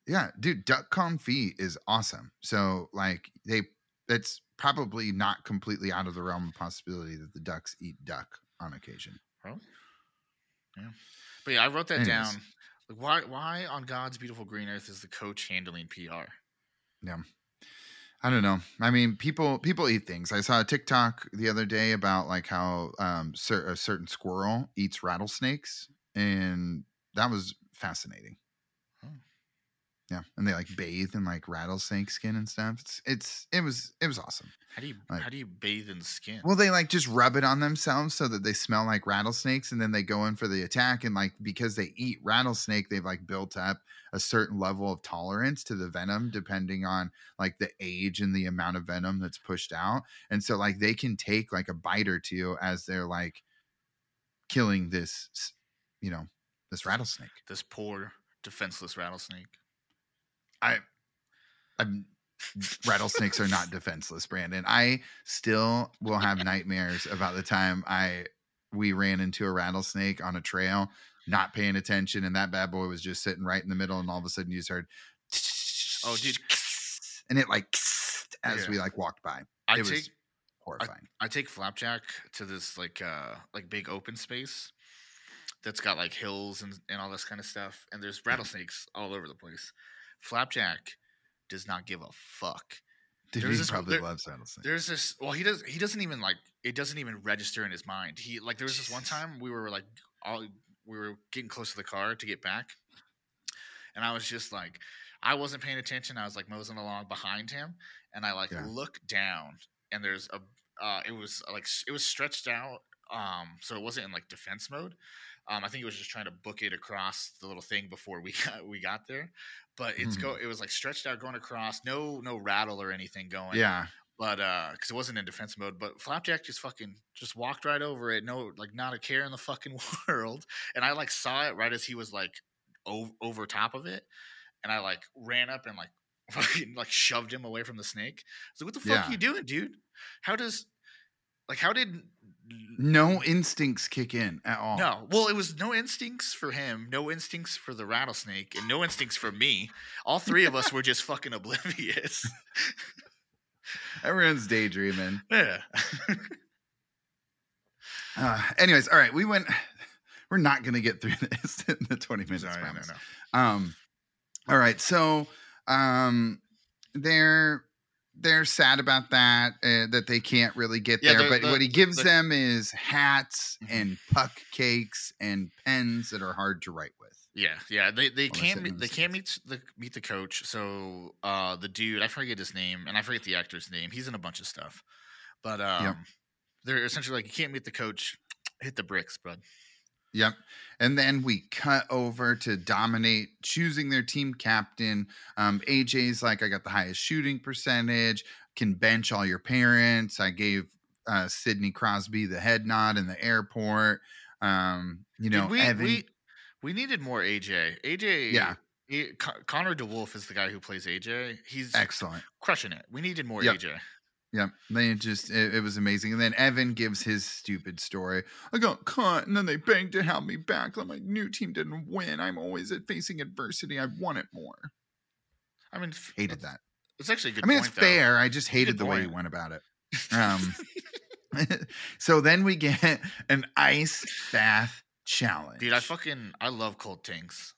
Yeah, dude, duck confit is awesome. So like they, that's probably not completely out of the realm of possibility that the ducks eat duck on occasion. Really? Yeah. But yeah, I wrote that Anyways. down. Like why why on God's beautiful green earth is the coach handling PR? Yeah. I don't know. I mean, people people eat things. I saw a TikTok the other day about like how um cer- a certain squirrel eats rattlesnakes, and that was fascinating. Yeah, and they like bathe in like rattlesnake skin and stuff. It's it's it was it was awesome. How do you Like- how do you bathe in skin? Well, they like just rub it on themselves so that they smell like rattlesnakes, and then they go in for the attack. And like because they eat rattlesnake, they've like built up a certain level of tolerance to the venom, depending on like the age and the amount of venom that's pushed out. And so like they can take like a bite or two as they're like killing this, you know, this rattlesnake. this poor defenseless rattlesnake. I, I'm rattlesnakes are not defenseless, Brandon. I still will have nightmares about the time I we ran into a rattlesnake on a trail, not paying attention, and that bad boy was just sitting right in the middle, and all of a sudden you just heard, Oh, dude. and it like as Yeah. we like walked by. I It was take horrifying. I take Flapjack to this like uh like big open space that's got like hills and, and all this kind of stuff, and there's rattlesnakes all over the place. Flapjack does not give a fuck. Dude, There's he this- probably there- loves rattlesnakes. There's this. Well, he does. He doesn't even like. It doesn't even register in his mind. He like. There was this one time we were like, all we were getting close to the car to get back, and I was just like, I wasn't paying attention. I was like moseying along behind him, and I like Yeah. look down, and there's a. Uh, it was like it was stretched out. Um, so it wasn't in like defense mode. Um, I think it was just trying to book it across the little thing before we <laughs> got we got there. But it's Mhm. go. It was like stretched out going across. No, no rattle or anything going yeah. but uh because it wasn't in defense mode but flapjack just fucking just walked right over it no like not a care in the fucking <laughs> world and i like saw it right as he was like o- over top of it and i like ran up and like <laughs> fucking like shoved him away from the snake i was like what the fuck Yeah. are you doing dude how does like how did No instincts kick in at all. no well it was no instincts for him no instincts for the rattlesnake and no instincts for me all three of us were just fucking oblivious <laughs> Everyone's daydreaming. yeah <laughs> Uh, anyways, all right, we went. <sighs> We're not going to get through <laughs> this in the 20 minutes. Sorry, no, promise. no. Um, all right, so um, they're they're sad about that uh, that they can't really get Yeah, there. But the- what he gives the- them is hats Mhm. and puck cakes and pens that are hard to write with. Yeah, yeah. They they can't meet, they the can't meet the meet the coach. So uh the dude, I forget his name, and I forget the actor's name. He's in a bunch of stuff, but um, they're essentially like you can't meet the coach. Hit the bricks, bud. Yep. And then we cut over to dominate choosing their team captain. Um, AJ's like, I got the highest shooting percentage, can bench all your parents. I gave uh, Sidney Crosby the head nod in the airport. Um, you know, Dude, we Evan. we we needed more AJ. AJ, Yeah. he- Con- Connor DeWolf is the guy who plays AJ. He's excellent. crushing it. We needed more Yep. AJ. Yep. They just, it, it was amazing. And then Evan gives his stupid story. I got caught and then they begged to have me back. Like my new team didn't win. I'm always at facing adversity. I want it more. I mean, Hated that. It's actually a good. I mean, point, it's though. fair. I just hated the way he went about it. <laughs> Um, <laughs> so then we get an ice bath challenge. Dude, I fucking I love cold tanks.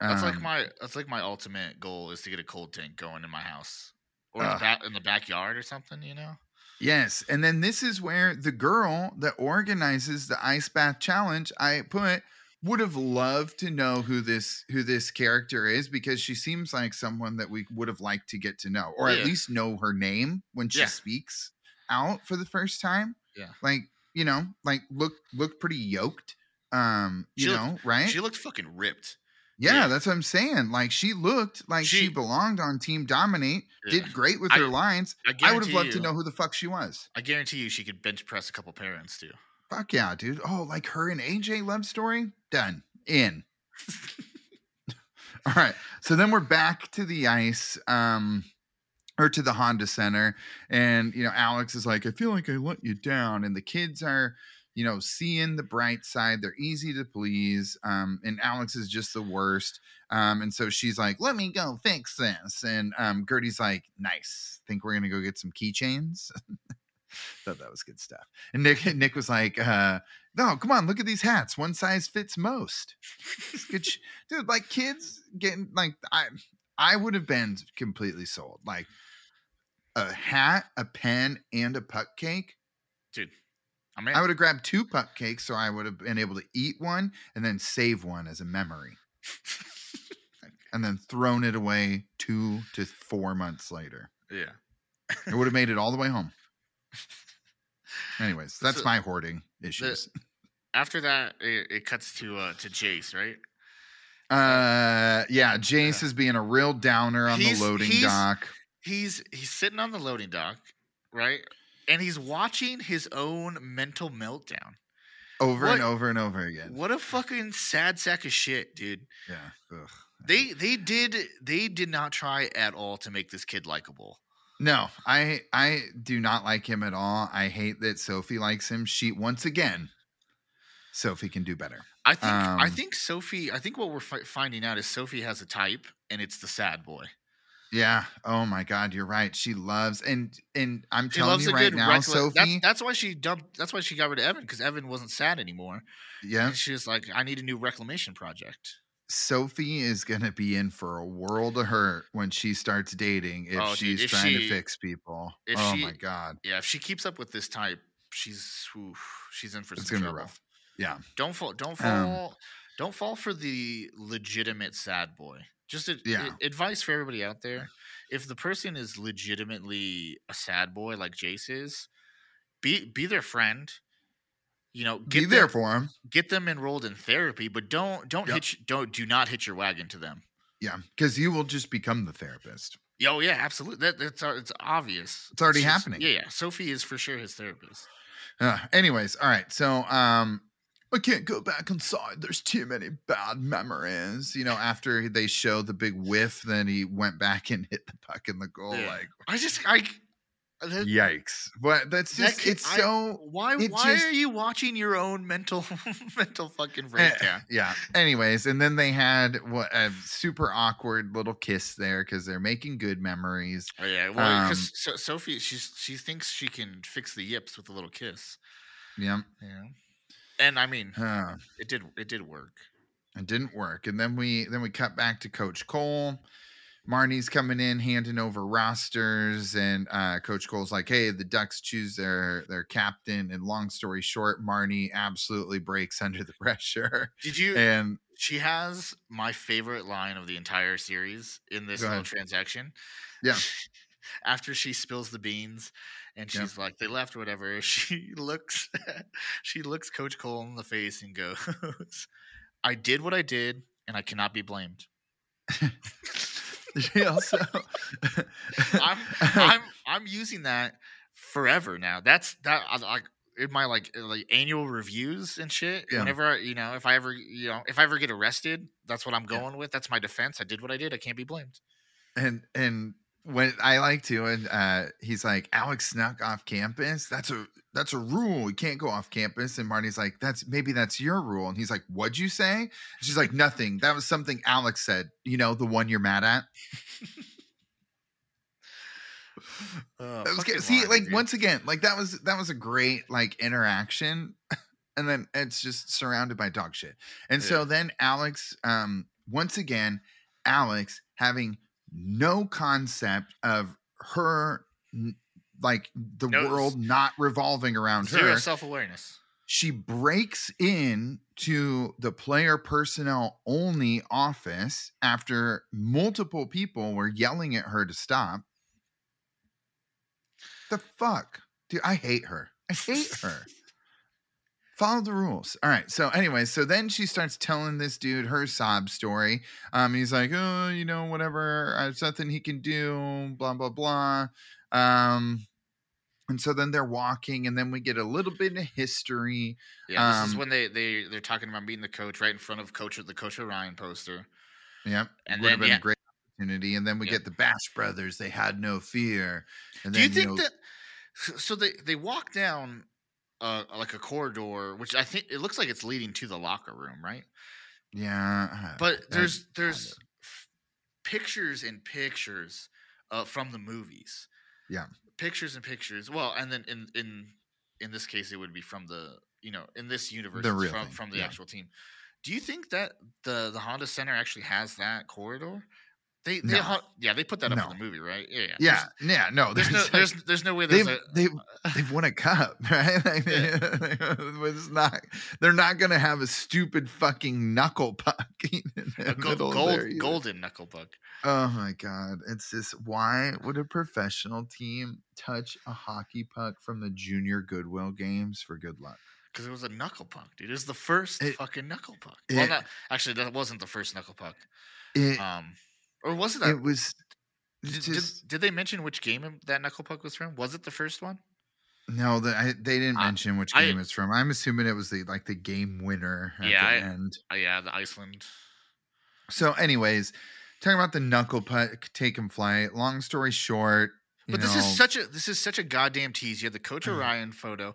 That's like Um, my that's like my ultimate goal is to get a cold tank going in my house or the, back, in the backyard or something. You know. yes, and then this is where the girl that organizes the ice bath challenge, I put would have loved to know who this who this character is because she seems like someone that we would have liked to get to know or Yeah. at least know her name when she Yeah. speaks out for the first time. Yeah. Like, you know, like look look pretty yoked. Um, you She looked- know, right? She looked fucking ripped. Yeah, Yeah. that's what I'm saying. Like she looked like she, She- belonged on Team Dominate, Yeah. did great with I- her lines. I, I would have loved to know who the fuck she was. I guarantee you, she could bench press a couple parents too. Fuck yeah, dude. Oh, like her and AJ love story? Done. In. <laughs> All right. So then we're back to the ice. Um or to the Honda Center. And, you know, Alex is like, I feel like I let you down. And the kids are, you know, seeing the bright side. They're easy to please. Um, and Alex is just the worst. Um, and so she's like, let me go fix this. And um, Gertie's like, nice. Think we're going to go get some keychains? <laughs> Thought that was good stuff. And Nick, <laughs> Nick was like, uh, no, come on, look at these hats. One size fits most. Sh- Dude, like kids getting like I I would have been completely sold. Like a hat, a pen, and a puck cake. Dude, I mean, I would have grabbed two cupcakes, cakes so I would have been able to eat one and then save one as a memory. <laughs> and then thrown it away two to four months later. yeah. It would have made it all the way home. <laughs> Anyways, that's So, my hoarding issues. <laughs> After that, it, it cuts to uh to Jace, right? Uh, yeah, Jace is being a real downer on He's- the loading he's- dock. He's he's sitting on the loading dock, right? And he's watching his own mental meltdown. over what- and over and over again. What a fucking sad sack of shit, dude. Yeah. ugh. They they did they did not try at all to make this kid likable. No, I I do not like him at all. I hate that Sophie likes him. She once again, Sophie can do better. I think I Um, think Sophie. I think what we're fi- finding out is Sophie has a type, and it's the sad boy. Yeah. Oh my God, you're right. She loves and and I'm She telling you right now, reckless. Sophie. That's that's why she dumped. That's why she got rid of Evan because Evan wasn't sad anymore. yeah. And she was like, "I need a new reclamation project." Sophie is gonna be in for a world of hurt when she starts dating if Oh, dude, she's if trying she- to fix people. if Oh she- my God, Yeah, if she keeps up with this type, she's oof, she's in for it's some gonna be trouble. rough. Yeah. Don't fall. Don't Um, fall. don't fall for the legitimate sad boy. Just a, Yeah. a- advice for everybody out there: if the person is legitimately a sad boy like Jace is, be be their friend. You know, Be get there for him. get them enrolled in therapy, but don't don't Yep. hitch don't do not hitch your wagon to them. Yeah, because you will just become the therapist. Oh yeah, absolutely. That, that's it's obvious. It's already She's- happening. Yeah, yeah. Sophie is for sure his therapist. Uh, anyways, all right. So, um, I can't go back inside. There's too many bad memories. You know, after they show the big whiff, then he went back and <laughs> hit the puck in the goal. Yeah. Like, I just I. that- yikes! But that's just kid- it's I- so Why? it why just- are you watching your own mental <laughs> mental fucking Eh, breakdown? yeah. Anyways, and then they had what a super awkward little kiss there because they're making good memories. Oh, yeah, well, Um, so, Sophie, she's she thinks she can fix the yips with a little kiss. Yeah. Yeah, and I mean, Uh, it did it did work. it didn't work and then we then we cut back to coach cole marni's coming in handing over rosters and uh coach cole's like hey the ducks choose their their captain and long story short marni absolutely breaks <laughs> under the pressure Did you? and she has my favorite line of the entire series in this little transaction. Yeah. <laughs> After she spills the beans and Yeah. she's like, they left, whatever. <laughs> She looks, she looks Coach Cole in the face and goes, "I did what I did, and I cannot be blamed." <laughs> she also <laughs> I'm, I'm, I'm using that forever now. That's that. Like in my like uh, like annual reviews and shit. Yeah. Whenever I, you know, if I ever, you know, if I ever get arrested, that's what I'm going with. That's my defense. I did what I did. I can't be blamed. and and when I like to, and uh, he's like, Alex snuck off campus. That's a that's a rule. You can't go off campus. And Marty's like, that's maybe that's your rule. And he's like, what'd you say? She's like, nothing. That was something Alex said. You know, the one you're mad at. <laughs> That was. See, like dude. once again, like that was that was a great like interaction, <laughs> and then it's just surrounded by dog shit. And so then Alex, um, once again, Alex having no concept of her, like the No, world not revolving around zero her. self awareness. She breaks in to the player personnel only office after multiple people were yelling at her to stop. The fuck? Dude, I hate her. I hate her. Follow the rules. All right. So, anyway, so then she starts telling this dude her sob story. Um, he's like, oh, you know, whatever. There's nothing he can do. Blah blah blah. Um, and so then they're walking, and then we get a little bit of history. Yeah, this is Um, when they they they're talking about meeting the coach right in front of coach the coach Orion poster. Yep. And would have then, been yeah. a great opportunity. And then we Yeah. get the Bash Brothers. They had no fear. And Do you then, think know, that? so- So they they walk down uh like a corridor, which I think it looks like it's leading to the locker room, right? Yeah. But there's there's f- pictures and pictures uh, from the movies. Yeah. pictures and pictures. Well, and then in in in this case, it would be from the you know in this universe The from thing, from the yeah. actual team. Do you think that the the Honda Center actually has that corridor? They, they No. yeah they put that up No. in the movie right yeah yeah yeah. Yeah. No. there's, there's no like- there's there's no way there's they've, a they've, they've won a cup, <laughs> right? <laughs> Like, Yeah. <laughs> it's not, they're not going to have a stupid fucking knuckle puck a gold there golden knuckle puck. Oh my God. It's just, why would a professional team touch a hockey puck from the junior Goodwill games for good luck? Because it was a knuckle puck, dude. It was the first It- fucking knuckle puck. well, it- not actually. That wasn't the first knuckle puck. It, Um, or was it that? it was did, it's did, did they mention which game that knuckle puck was from? Was it the first one? no, the, I, they didn't I- mention which I- game it's from. I'm assuming it was the like the game winner at Yeah, the end. Oh yeah, the Iceland. So, anyways, talking about the knuckle puck take taking flight. Long story short, But this know, is such a this is such a goddamn tease. You have the Coach mm. Orion photo,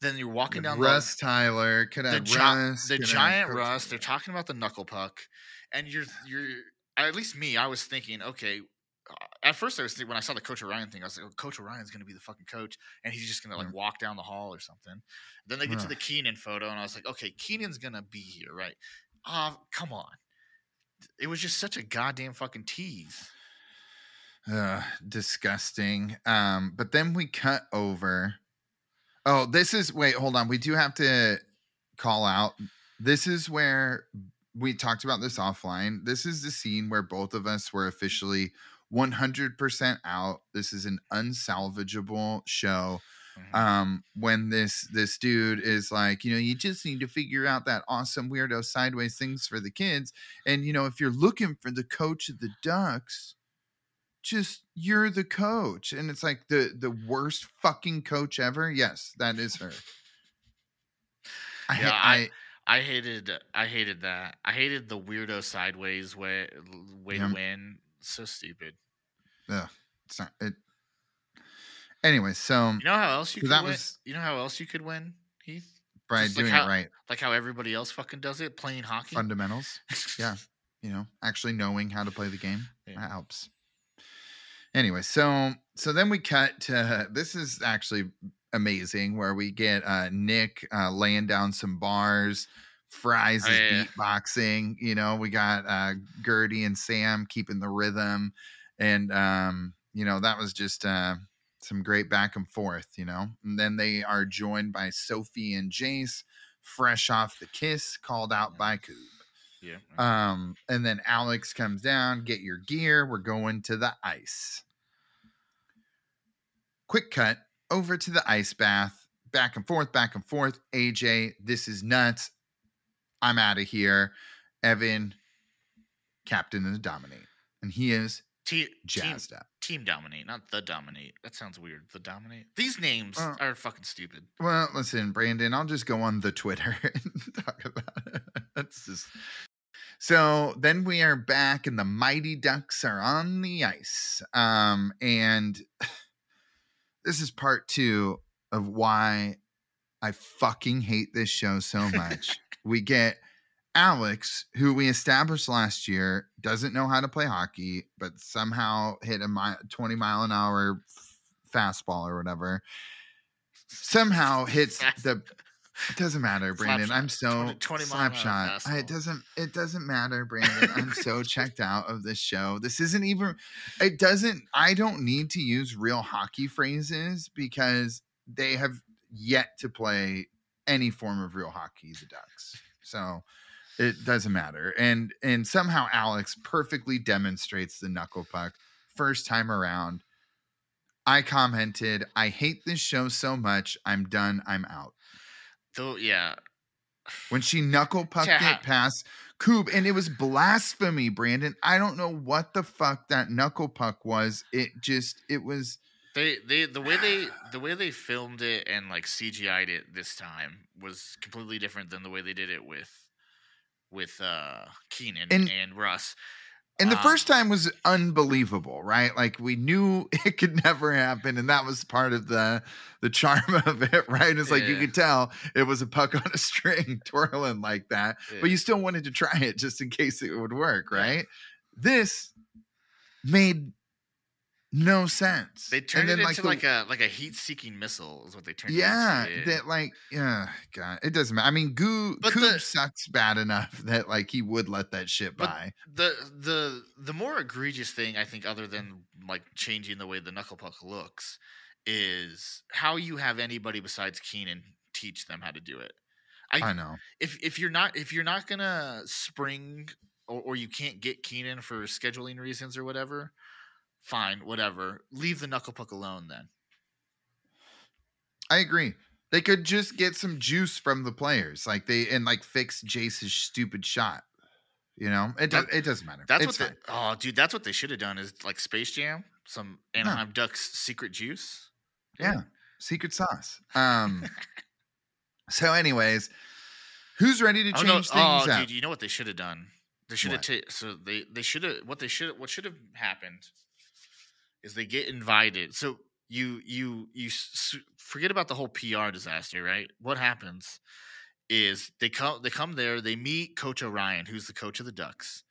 then you're walking down Russ Tyler. Could the the, gi- Russ, the giant Russ. They're talking about the knuckle puck, and you're you're at least me. I was thinking, okay, at first I was thinking when I saw the Coach Orion thing, I was like, oh, Coach Orion's going to be the fucking coach, and he's just going to like Mm. walk down the hall or something. Then they get to the Kenan photo, and I was like, okay, Kenan's going to be here, right? Ah, come on. It was just such a goddamn fucking tease. Ugh, disgusting. Um, but then we cut over. Oh, this is wait, hold on. We do have to call out. This is where we talked about this offline. This is the scene where both of us were officially 100% out. This is an unsalvageable show. Mhm. Um, when this this dude is like, you know, you just need to figure out that awesome weirdo sideways things for the kids. And you know, if you're looking for the coach of the Ducks, just you're the coach and it's like the the worst fucking coach ever yes that is her I, Yeah, I, I hated I hated that. I hated the weirdo sideways way way Yeah. to win. So stupid. Yeah. it's not it anyway so You know how else you could that win? was- You know how else you could win, Heath? by just like doing how- it right Like how everybody else fucking does it, playing hockey. fundamentals yeah <laughs> you know actually knowing how to play the game Yeah. that helps anyway so so then we cut to this is actually amazing where we get uh nick uh laying down some bars fries Oh, is yeah, yeah. beatboxing you know we got uh gertie and sam keeping the rhythm and um you know that was just uh some great back and forth you know and then they are joined by sophie and jace fresh off the kiss called out by Koob. yeah. Um, and then Alex comes down, get your gear. We're going to the ice. Quick cut over to the ice bath, back and forth, back and forth. AJ, this is nuts. I'm out of here. Evan, captain of the dominate. And he is Te- team, jazzed up. team dominate, not the dominate. That sounds weird. The dominate. These names are fucking stupid. Well, listen, Brandon, I'll just go on the Twitter <laughs> and talk about it. That's just so then we are back and the mighty ducks are on the ice. Um, and this is part two of why I fucking hate this show so <laughs> much. we get Alex, who we established last year, doesn't know how to play hockey, but somehow hit a mi- 20 mile an hour fastball or whatever. Somehow hits <laughs> the. It doesn't matter, Slap Brandon. I'm so 20 20 mile slap an hour shot. I, it doesn't. It doesn't matter, Brandon. I'm <laughs> so checked out of this show. This isn't even. It doesn't. I don't need to use real hockey phrases because they have yet to play any form of real hockey. The Ducks. So it doesn't matter. And and somehow Alex perfectly demonstrates the knuckle puck first time around. I commented, I hate this show so much. I'm done. I'm out. Though, yeah. When she knuckle <sighs> pucked it past Koob, and it was blasphemy, Brandon. I don't know what the fuck that knuckle puck was. It just, it was, They they the way they the way they filmed it and like CGI'd it this time was completely different than the way they did it with with uh Kenan And- and, Russ. And the Um, first time was unbelievable, right? Like we knew <laughs> it could never happen, and that was part of the the charm <laughs> of it, right? It's like you could tell it was a puck <laughs> on a string twirling like that, Yeah. but you still wanted to try it just in case it would work, Yeah. right? This made no sense. They turned And it then, into the- like a like a heat seeking missile is what they turned yeah, it into. that like yeah, God, it doesn't matter. I mean, Goo But Coop the- sucks bad enough that like he would let that shit by. the the the more egregious thing I think, other than like changing the way the knuckle puck looks, is how you have anybody besides Kenan teach them how to do it. I know. if if you're not if you're not gonna spring or, or you can't get Kenan for scheduling reasons or whatever, fine, whatever. Leave the knuckle puck alone then. I agree. They could just get some juice from the players, like they and like fix Jace's stupid shot. You know, it does. That- It doesn't matter. That's it's what. They, oh, dude, that's what they should have done. Is like Space Jam, some Anaheim Ducks secret juice. Yeah, secret sauce. Um. <laughs> so, anyways, who's ready to Oh, change no, things oh, up? dude, you know what they should have done? They should have What? ta- so they they should have what they should what should have happened is they get invited. So you you you forget about the whole PR disaster, right? What happens is they come they come there, they meet Coach Orion, who's the coach of the Ducks,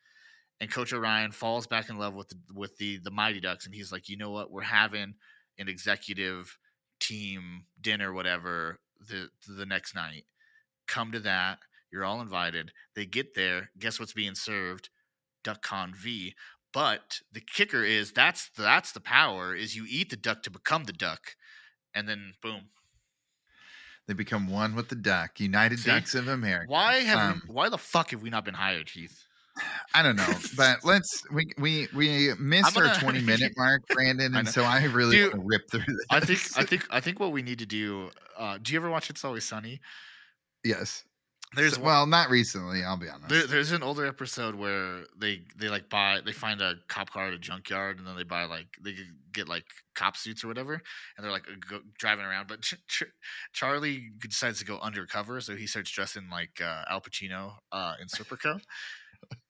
and Coach Orion falls back in love with the, with the the Mighty Ducks, and he's like, you know what, we're having an executive team dinner, whatever, the the next night. Come to that. You're all invited. They get there. Guess what's being served? duck confit. But the kicker is that's that's the power is you eat the duck to become the duck, and then boom. They become one with the duck. United See? Ducks of America. Why have Um, we, why the fuck have we not been hired, Heath? I don't know, but let's we we we missed I'm our 20 minute <laughs> mark, Brandon, and know. so I really Dude, want to rip through this. I think I think I think what we need to do. Uh, do you ever watch It's Always Sunny? yes. There's So- one- well, not recently. I'll be honest. There, there's an older episode where they they like buy they find a cop car at a junkyard and then they buy like they get like cop suits or whatever and they're like go, driving around but Ch- Ch- Charlie decides to go undercover so he starts dressing like uh, Al Pacino uh, in Serpico.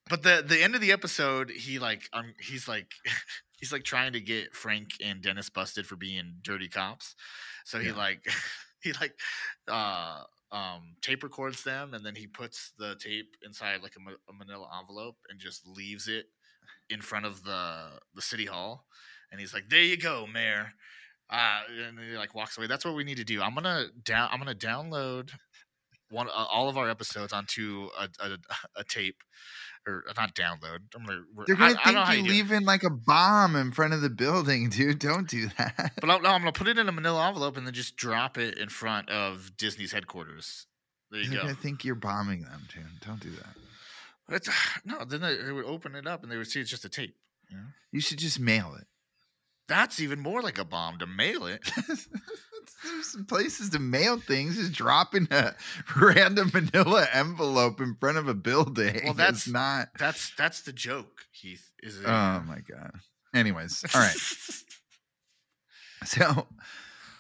but the the end of the episode he like um he's like <laughs> he's like trying to get Frank and Dennis busted for being dirty cops. So he Yeah. like <laughs> he like uh um tape records them and then he puts the tape inside like a, a manila envelope and just leaves it in front of the the city hall and he's like there you go mayor. Uh and he like walks away. That's what we need to do. I'm gonna down i'm gonna download one uh, all of our episodes onto a, a, a tape or uh, not download i'm gonna They're gonna I don't know how think you do it. leaving like a bomb in front of the building, <laughs> dude. Don't do that. But I'm, no, I'm gonna put it in a manila envelope and then just drop it in front of Disney's headquarters. There you They're go. gonna think you're bombing them, dude. Don't do that. It's, <sighs> no, then they, they would open it up and they would see it's just a tape. You know? You should just mail it. That's even more like a bomb to mail it. <laughs> There's some places to mail things. Just dropping a <laughs> random manila envelope in front of a building. Well, that's that's- not. That's that's the joke, Heath. Is it? Oh my god. Anyways, all right. <laughs> So,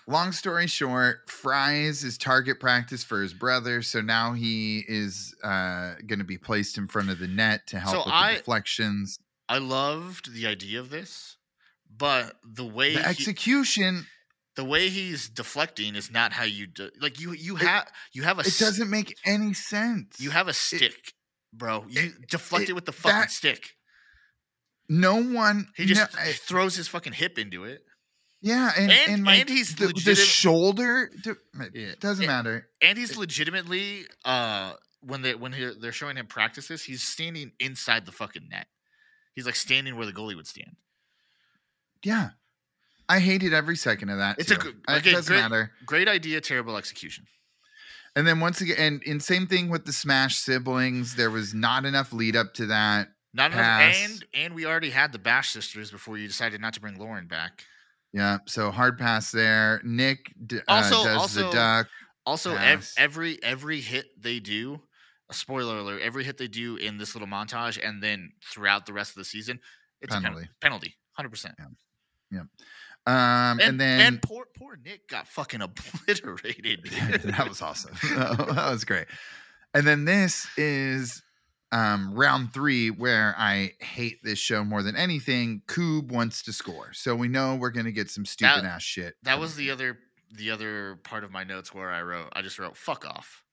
long story short, Fries is target practice for his brother. So now he is uh, going to be placed in front of the net to help So with I- the deflections. I loved the idea of this, but the way The he- execution, the way he's deflecting is not how you do. Like you you have you have a it doesn't make any sense. you have a stick, bro. You deflect it, it- with the fucking that- stick. no one. He just no, I- throws his fucking hip into it. yeah, and, and- and, like and he's the, the shoulder. It Yeah. doesn't matter. and he's legitimately uh when they when he, they're showing him practices he's standing inside the fucking net he's like standing where the goalie would stand Yeah, I hated every second of that. It's a too. good- Uh, again, it doesn't great- matter. great idea terrible execution And then once again, and, and same thing with the Smash siblings. There was not enough lead up to that. not enough and and we already had the bash sisters before you decided not to bring lauren back Yeah, so hard pass there. Nick d- uh, Also- does the also- duck. also ev- every every hit they do a spoiler alert every hit they do in this little montage and then throughout the rest of the season it's a Penalty. penalty penalty 100% Um, and, and, then and poor poor nick got fucking obliterated <laughs> that was awesome. <laughs> <laughs> that was great. And then this is um, round three, where I hate this show more than anything. Koob wants to score, so we know we're gonna get some stupid ass shit. That was the other the other part of my notes where I wrote I just wrote fuck off.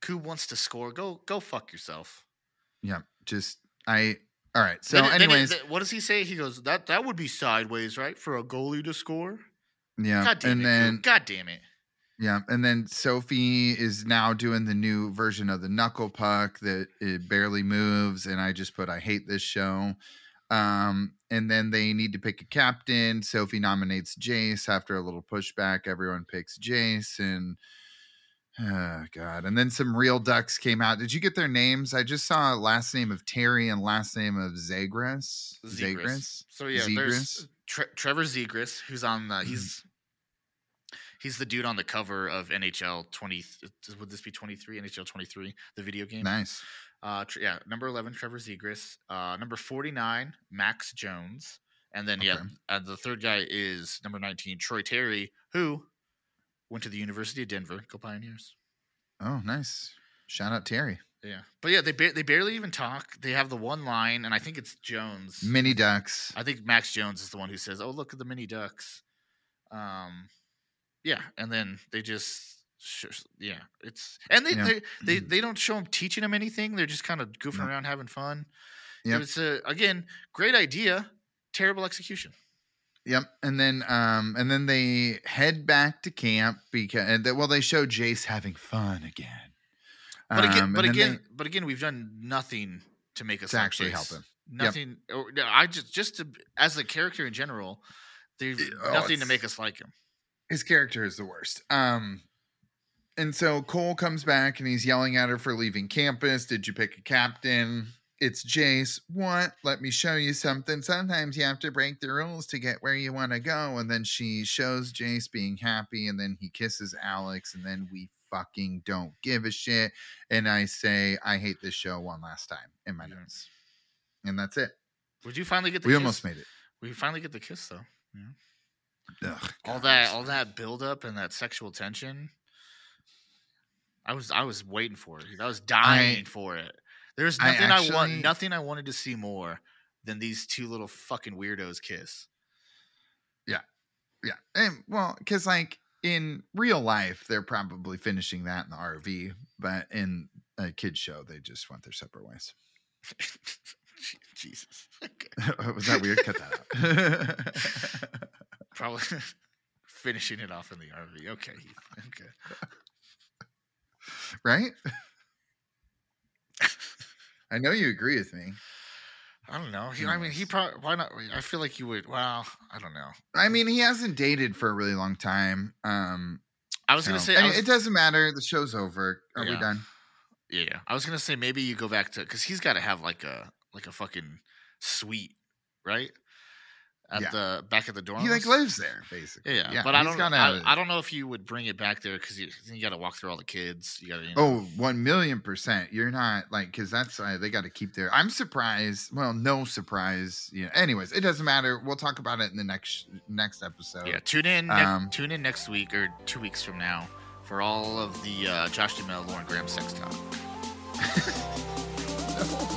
Koob wants to score. Go go fuck yourself. Yeah, just I. All right. So, Then it- then it- anyways, what does he say? He goes that that would be sideways, right, for a goalie to score. yeah, God damn and it! then Koob. God damn it! Yeah, and then Sophie is now doing the new version of the knuckle puck that it barely moves, and I just put I hate this show. Um, and then they need to pick a captain. Sophie nominates Jace after a little pushback. Everyone picks Jace, and oh god. And then some real ducks came out. Did you get their names? I just saw last name of Terry and last name of Zagras. Zegras. So yeah, Zegras? there's Tre- Trevor Zegras, who's on the Mhm. he's he's the dude on the cover of NHL twenty. Would this be twenty three? NHL twenty three, the video game. Nice. Uh, tr- yeah, number eleven, Trevor Zegras. Uh, number forty nine, Max Jones, and then yeah, Okay. uh, the third guy is number nineteen, Troy Terry, who went to the University of Denver. Go Pioneers! Oh, nice. Shout out Terry. Yeah, but yeah, they ba- they barely even talk. They have the one line, and I think it's Jones. Mini ducks. I think Max Jones is the one who says, "Oh, look at the mini ducks." Um, yeah, and then they just. Yeah, it's and they Yeah. they, they they don't show them teaching them anything. They're just kind of goofing around, having fun. Yeah, It's a again great idea, terrible execution. Yep. And then um and then they head back to camp because and they- well they show Jace having fun again. But again, Um, but again, but again, we've done nothing to make us To actually Jace. help him. Nothing. Or, no, I just just to as a character in general, there's Oh, nothing to make us like him. his character is the worst. Um and so Cole comes back and he's yelling at her for leaving campus. Did you pick a captain? It's Jace. What? Let me show you something. Sometimes you have to break the rules to get where you want to go. And then she shows Jace being happy, and then he kisses Alex, and then we fucking don't give a shit. And I say, I hate this show one last time in my notes. And that's it. Would you finally get the? Kiss? We kiss? almost made it. We finally get the kiss though. Ugh, all that all that buildup and that sexual tension. I was I was waiting for it. I was dying for it. There's nothing I, actually- want nothing I wanted to see more than these two little fucking weirdos kiss. Yeah. Yeah. And well, because like in real life, they're probably finishing that in the RV, but in a kid's show, they just went their separate ways. <laughs> Jesus. Okay. <laughs> Was that weird? Cut that out. Probably <laughs> finishing it off in the RV. Okay. Heath. Okay. right? I know you agree with me. I don't know. He, I mean, he probably. Why not? I feel like he would. Well, I don't know. I mean, he hasn't dated for a really long time. Um, I was gonna say. I was- it doesn't matter. The show's over. Are we Yeah. done? Yeah, yeah. I was gonna say maybe you go back to because he's got to have like a like a fucking suite, right? At Yeah. the back of the dorm. He like lives there, basically. Yeah, yeah. but I don't. I, I don't know if you would bring it back there because you, you got to walk through all the kids. You got to. You know, Oh, one million percent. You're not like because that's uh, they got to keep their. I'm surprised. Well, no surprise. Yeah. Anyways, it doesn't matter. We'll talk about it in the next next episode. yeah. Tune in. Next, Um, tune in next week or two weeks from now for all of the uh, Josh Duhamel, Lauren Graham sex talk. <laughs>